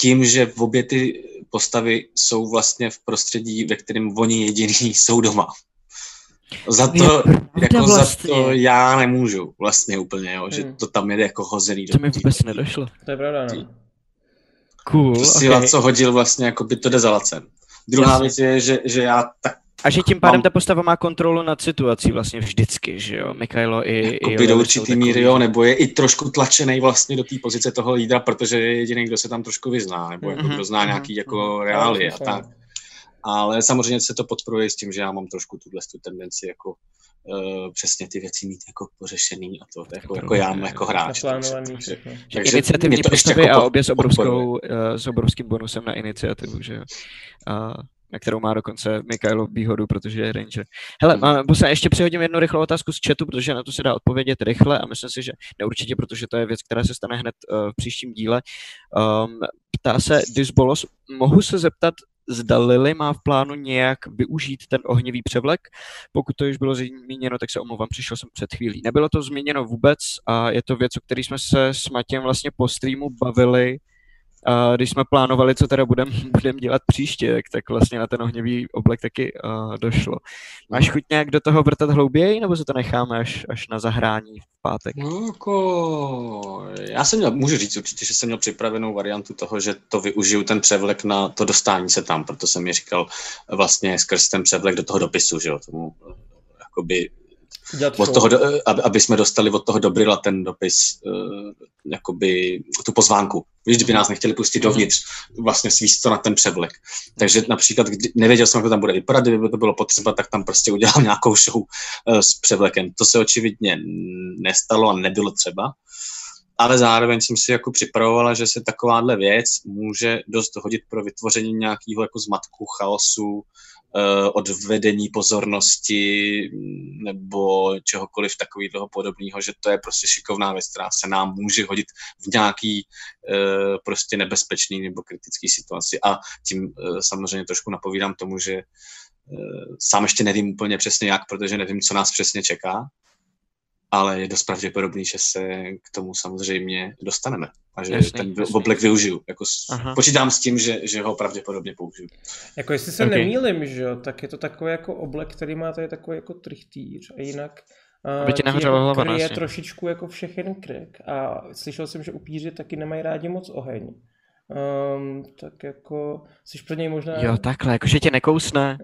D: tím, že v obě ty postavy jsou vlastně v prostředí, ve kterém oni jediný jsou doma. Za to, jako
B: vlastně.
D: za to já nemůžu vlastně úplně, jo, že
C: Hmm.
D: to tam je jako hozený. do
B: To mi vůbec nedošlo.
C: To je pravda, no.
B: Cool,
D: síla,
B: okay.
D: co hodil vlastně, jako by to jde za lacem. Druhá
B: Jasně.
D: věc je, že, že já tak
B: A že tím pádem
D: Mám-
B: ta postava má kontrolu nad situací vlastně vždycky, že jo? Mikhailo i, i
D: jako do určitý
B: takový,
D: míry, jo, nebo je i trošku tlačený vlastně do té pozice toho lídra, protože je jediný, kdo se tam trošku vyzná, nebo jako
B: Mhm,
D: kdo zná
B: mhm,
D: nějaký jako
C: Mhm.
D: reálie a
C: Ale
D: tak. Ale samozřejmě se to podporuje s tím, že já mám trošku tuhle tu tendenci jako uh, přesně ty věci mít jako pořešený a to jako, jako já jako hráč.
C: Naplánovaný
D: takže-
C: všechno.
B: Že
D: takže
B: iniciativní
D: mě to ještě
B: postavy
D: jako
B: a obě s,
D: podporuje.
B: obrovskou, uh, s obrovským bonusem na iniciativu, že jo? A, na kterou má dokonce Mikhailo výhodu, protože je ranger. Hele,
D: Hmm.
B: mm. se ještě přihodím jednu rychlou otázku z chatu, protože na to se dá odpovědět rychle a myslím si, že neurčitě, protože to je věc, která se stane hned uh, v příštím díle. Um, ptá se Disbolos, mohu se zeptat, zda Lily má v plánu nějak využít ten ohnivý převlek. Pokud to již bylo zmíněno, tak se omlouvám, přišel jsem před chvílí. Nebylo to zmíněno vůbec a je to věc, o který jsme se s Matějem vlastně po streamu bavili, a když jsme plánovali, co teda budeme budem dělat příště, tak, tak vlastně na ten ohnivý oblek taky uh, došlo. Máš chuť nějak do toho vrtat hlouběji, nebo se to necháme až, až na zahrání v pátek?
D: No, jako, já jsem měl, můžu říct určitě, že jsem měl připravenou variantu toho, že to využiju ten převlek na to dostání se tam, proto jsem mi říkal vlastně skrz ten převlek do toho dopisu, že jo, tomu eh, jakoby
C: Dělat
D: od toho, do- aby, aby jsme dostali od toho Dobrila ten dopis, uh, jakoby tu pozvánku. Víš, kdyby nás nechtěli pustit dovnitř, vlastně svíst to na ten převlek. Takže například, kdy, nevěděl jsem, jak to tam bude vypadat, kdyby to bylo potřeba, tak tam prostě udělám nějakou show uh, s převlekem. To se očividně nestalo a nebylo třeba. Ale zároveň jsem si jako připravovala, že se takováhle věc může dost hodit pro vytvoření nějakého jako zmatku, chaosu, eh, odvedení pozornosti nebo čehokoliv takového podobného, že to je prostě šikovná věc, která se nám může hodit v nějaký eh, prostě nebezpečný nebo kritický situaci. A tím eh, samozřejmě trošku napovídám tomu, že eh, sám ještě nevím úplně přesně jak, protože nevím, co nás přesně čeká, ale je dost pravděpodobný, že se k tomu samozřejmě dostaneme a že
B: Jasný,
D: ten
B: jasný.
D: oblek využiju. Jako s,
B: Aha.
D: počítám s tím, že, že ho pravděpodobně použiju.
C: Jako jestli se
B: Ok.
C: okay. nemýlim, že jo, tak je to takový jako oblek, který má tady takový jako trichtýř a jinak a
B: Aby ti hlava,
C: kryje
B: jasně.
C: trošičku jako všechen kryk a slyšel jsem, že upíři taky nemají rádi moc oheň. Um, tak jako, jsi pro něj možná...
B: Jo, takhle, jakože tě nekousne.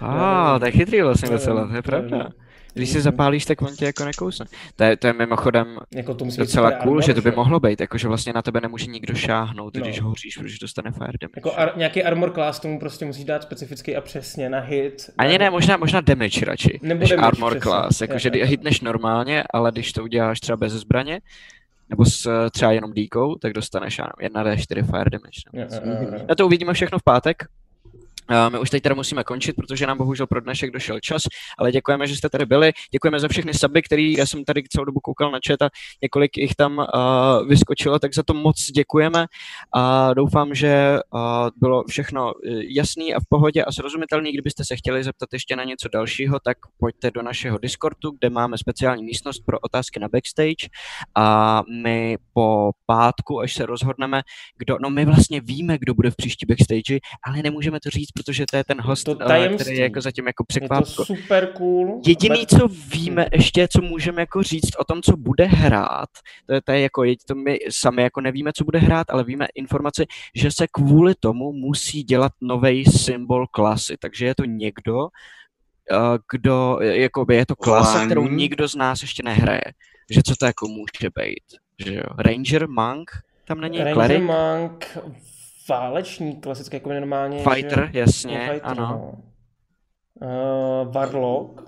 B: A, ah, to je chytrý vlastně docela, to je pravda. Když si zapálíš, tak on tě jako nekousne. To je, to je mimochodem
C: jako to
B: docela cool, armor, že to by mohlo být, jakože vlastně na tebe nemůže nikdo šáhnout, no. když hoříš, protože dostane fire damage.
C: Jako ar, nějaký armor class tomu prostě musíš dát specificky a přesně na hit.
B: Ani ne, možná, možná damage radši, Nebo než damage, armor přesně. class, jakože hitneš normálně, ale když to uděláš třeba bez zbraně, nebo s třeba jenom díkou, tak dostaneš jenom 1d4 fire damage. Na to uvidíme všechno v pátek. My už teď teda musíme končit, protože nám bohužel pro dnešek došel čas, ale děkujeme, že jste tady byli. Děkujeme za všechny suby, který já jsem tady celou dobu koukal na chat a několik jich tam uh, vyskočilo, tak za to moc děkujeme a doufám, že uh, bylo všechno e, jasný a v pohodě a srozumitelný. Kdybyste se chtěli zeptat ještě na něco dalšího, tak pojďte do našeho Discordu, kde máme speciální místnost pro otázky na backstage a my po pátku, až se rozhodneme, kdo, no my vlastně víme, kdo bude v příští backstage, ale nemůžeme to říct, protože to je ten host, to uh, který je jako zatím jako překvapko.
C: Je to super cool.
B: Jediný, co víme ještě, co můžeme jako říct o tom, co bude hrát, to je, to je jako, to my sami jako nevíme, co bude hrát, ale víme informaci, že se kvůli tomu musí dělat nový symbol klasy, takže je to někdo, uh, kdo, jako je to klasa, kterou nikdo z nás ještě nehraje. Že co to jako může být? Že jo? Ranger, Monk, tam není
C: Ranger, Cleric? Monk, válečník, klasický jako normálně.
B: Fighter, že, jasně, fighter, ano. No.
C: Uh, Warlock.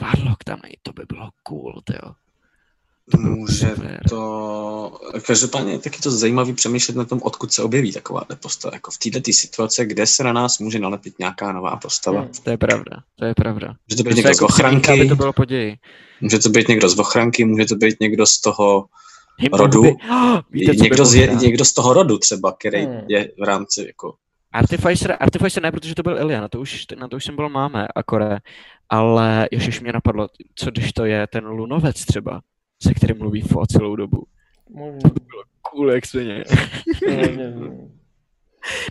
B: Warlock tam je, to by bylo cool, jo.
D: Může to... Každopádně taky to zajímavý přemýšlet na tom, odkud se objeví taková postava. Jako v této situace, kde se na nás může nalepit nějaká nová postava. Hmm.
B: To je pravda, to je pravda.
D: Může to být někdo jako z ochranky.
B: to bylo poději.
D: Může to být někdo z ochranky, může to být někdo z toho rodu. Oh, víte, někdo, z, je, někdo z toho rodu třeba, který hmm. je v rámci jako...
B: Artificer, Artificer ne, protože to byl Ilian, na to už, na to už jsem byl máme, akore. Ale ještě mě napadlo, co když to je ten lunovec třeba, se kterým mluví Fo celou dobu. Možná. To by bylo cool, jak se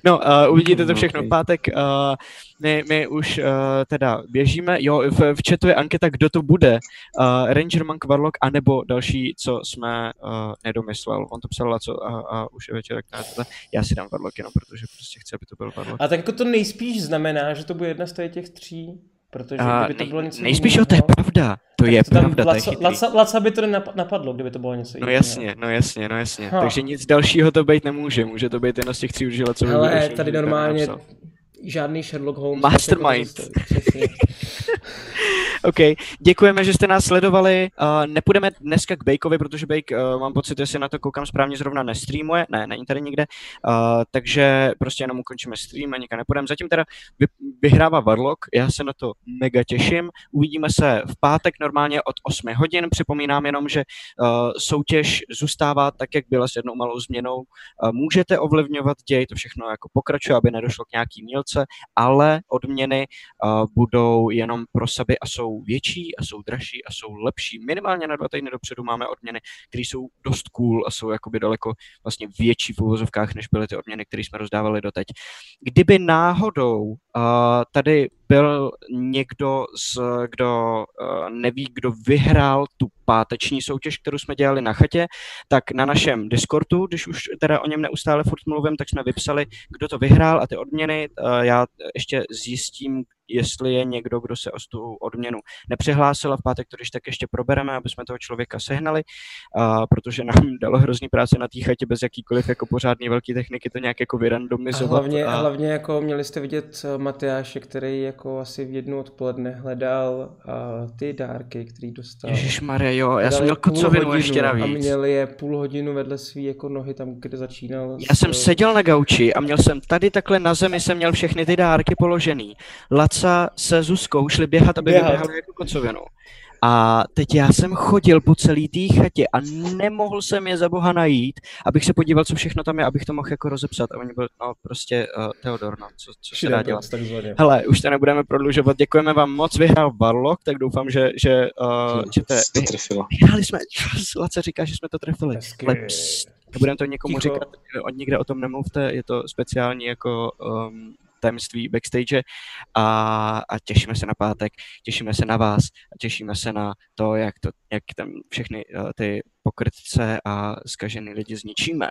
B: No, uh, uvidíte to všechno v pátek. Uh, my, my už uh, teda běžíme. Jo, v, v chatu je anketa, kdo to bude. Uh, Ranger Monk Warlock, anebo další, co jsme uh, nedomyslel. On to psal, co a, a už je večer, tak Já si dám Warlock jenom, protože prostě chci, aby to byl Warlock.
C: A tak jako to nejspíš znamená, že to bude jedna z těch tří Protože uh, kdyby to bylo něco
B: Nejspíš, jo, to je pravda. To je to pravda, to je.
C: Laca, Laca by to napadlo, kdyby to bylo něco
B: jiného. No jasně, no jasně, no jasně. Ha. Takže nic dalšího to být nemůže. Může to být jedna z těch tří užil, co by
C: Ale tady normálně žádný Sherlock Holmes.
B: Mastermind. OK, děkujeme, že jste nás sledovali. Uh, nepůjdeme dneska k Bakeovi, protože Bake, uh, mám pocit, že si na to koukám správně, zrovna nestreamuje. Ne, není tady nikde. Uh, takže prostě jenom ukončíme stream a nikam nepůjdeme. Zatím teda vy, vyhrává Warlock, já se na to mega těším. Uvidíme se v pátek normálně od 8 hodin. Připomínám jenom, že uh, soutěž zůstává tak, jak byla s jednou malou změnou. Uh, můžete ovlivňovat děj, to všechno jako pokračuje, aby nedošlo k nějaký mílce, ale odměny uh, budou jenom pro sebe a jsou větší a jsou dražší a jsou lepší. Minimálně na dva týdny dopředu máme odměny, které jsou dost cool a jsou jakoby daleko vlastně větší v uvozovkách, než byly ty odměny, které jsme rozdávali doteď. Kdyby náhodou uh, tady byl někdo, z, kdo uh, neví, kdo vyhrál tu páteční soutěž, kterou jsme dělali na chatě, tak na našem Discordu, když už teda o něm neustále furt mluvím, tak jsme vypsali, kdo to vyhrál a ty odměny. Uh, já ještě zjistím, jestli je někdo, kdo se o tu odměnu nepřihlásil a v pátek to když tak ještě probereme, aby jsme toho člověka sehnali, uh, protože nám dalo hrozný práce na té chatě bez jakýkoliv jako pořádný velký techniky to nějak jako vyrandomizovat.
C: A hlavně, a... hlavně jako měli jste vidět eh, Matyáše, který jako asi v jednu odpoledne hledal uh, ty dárky, který dostal.
B: Maria, jo, já jsem měl kocovinu ještě navíc.
C: A měl je půl hodinu vedle svý jako nohy tam, kde začínal.
B: Já s... jsem seděl na gauči a měl jsem tady takhle na zemi jsem měl všechny ty dárky položený. Laca se Zuzkou šli běhat, aby běhat. vyběhali jako kocovinu. A teď já jsem chodil po celý té chatě a nemohl jsem je za boha najít, abych se podíval, co všechno tam je, abych to mohl jako rozepsat. A oni byli, no prostě uh, Theodor, no, co, co se dá dělat. Hele, už to nebudeme prodlužovat. Děkujeme vám moc, vyhrál Barlock, tak doufám, že, že, uh, že
D: to, to trefilo.
B: Vyhráli jsme, Lace říká, že jsme to trefili. Nebudeme to někomu Ticho. říkat, od nikde o tom nemluvte, je to speciální jako um, tajemství backstage a, a těšíme se na pátek, těšíme se na vás a těšíme se na to, jak, to, jak tam všechny uh, ty pokrytce a zkažený lidi zničíme.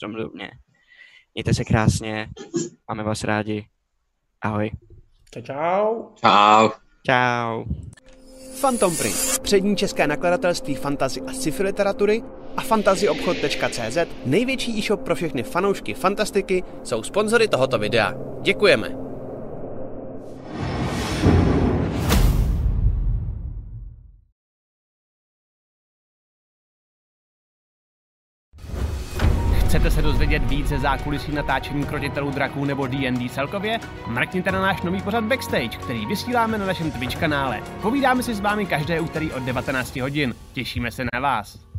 B: podobně. Mějte se krásně, máme vás rádi. Ahoj.
C: Čau, čau.
D: Čau.
B: Čau.
A: Phantom Print, přední české nakladatelství fantazy a sci-fi literatury a fantazyobchod.cz, největší e-shop pro všechny fanoušky fantastiky, jsou sponzory tohoto videa. Děkujeme! Chcete se dozvědět více zákulisí natáčení krotitelů draků nebo D&D celkově? Mrkněte na náš nový pořad Backstage, který vysíláme na našem Twitch kanále. Povídáme si s vámi každé úterý od 19 hodin. Těšíme se na vás.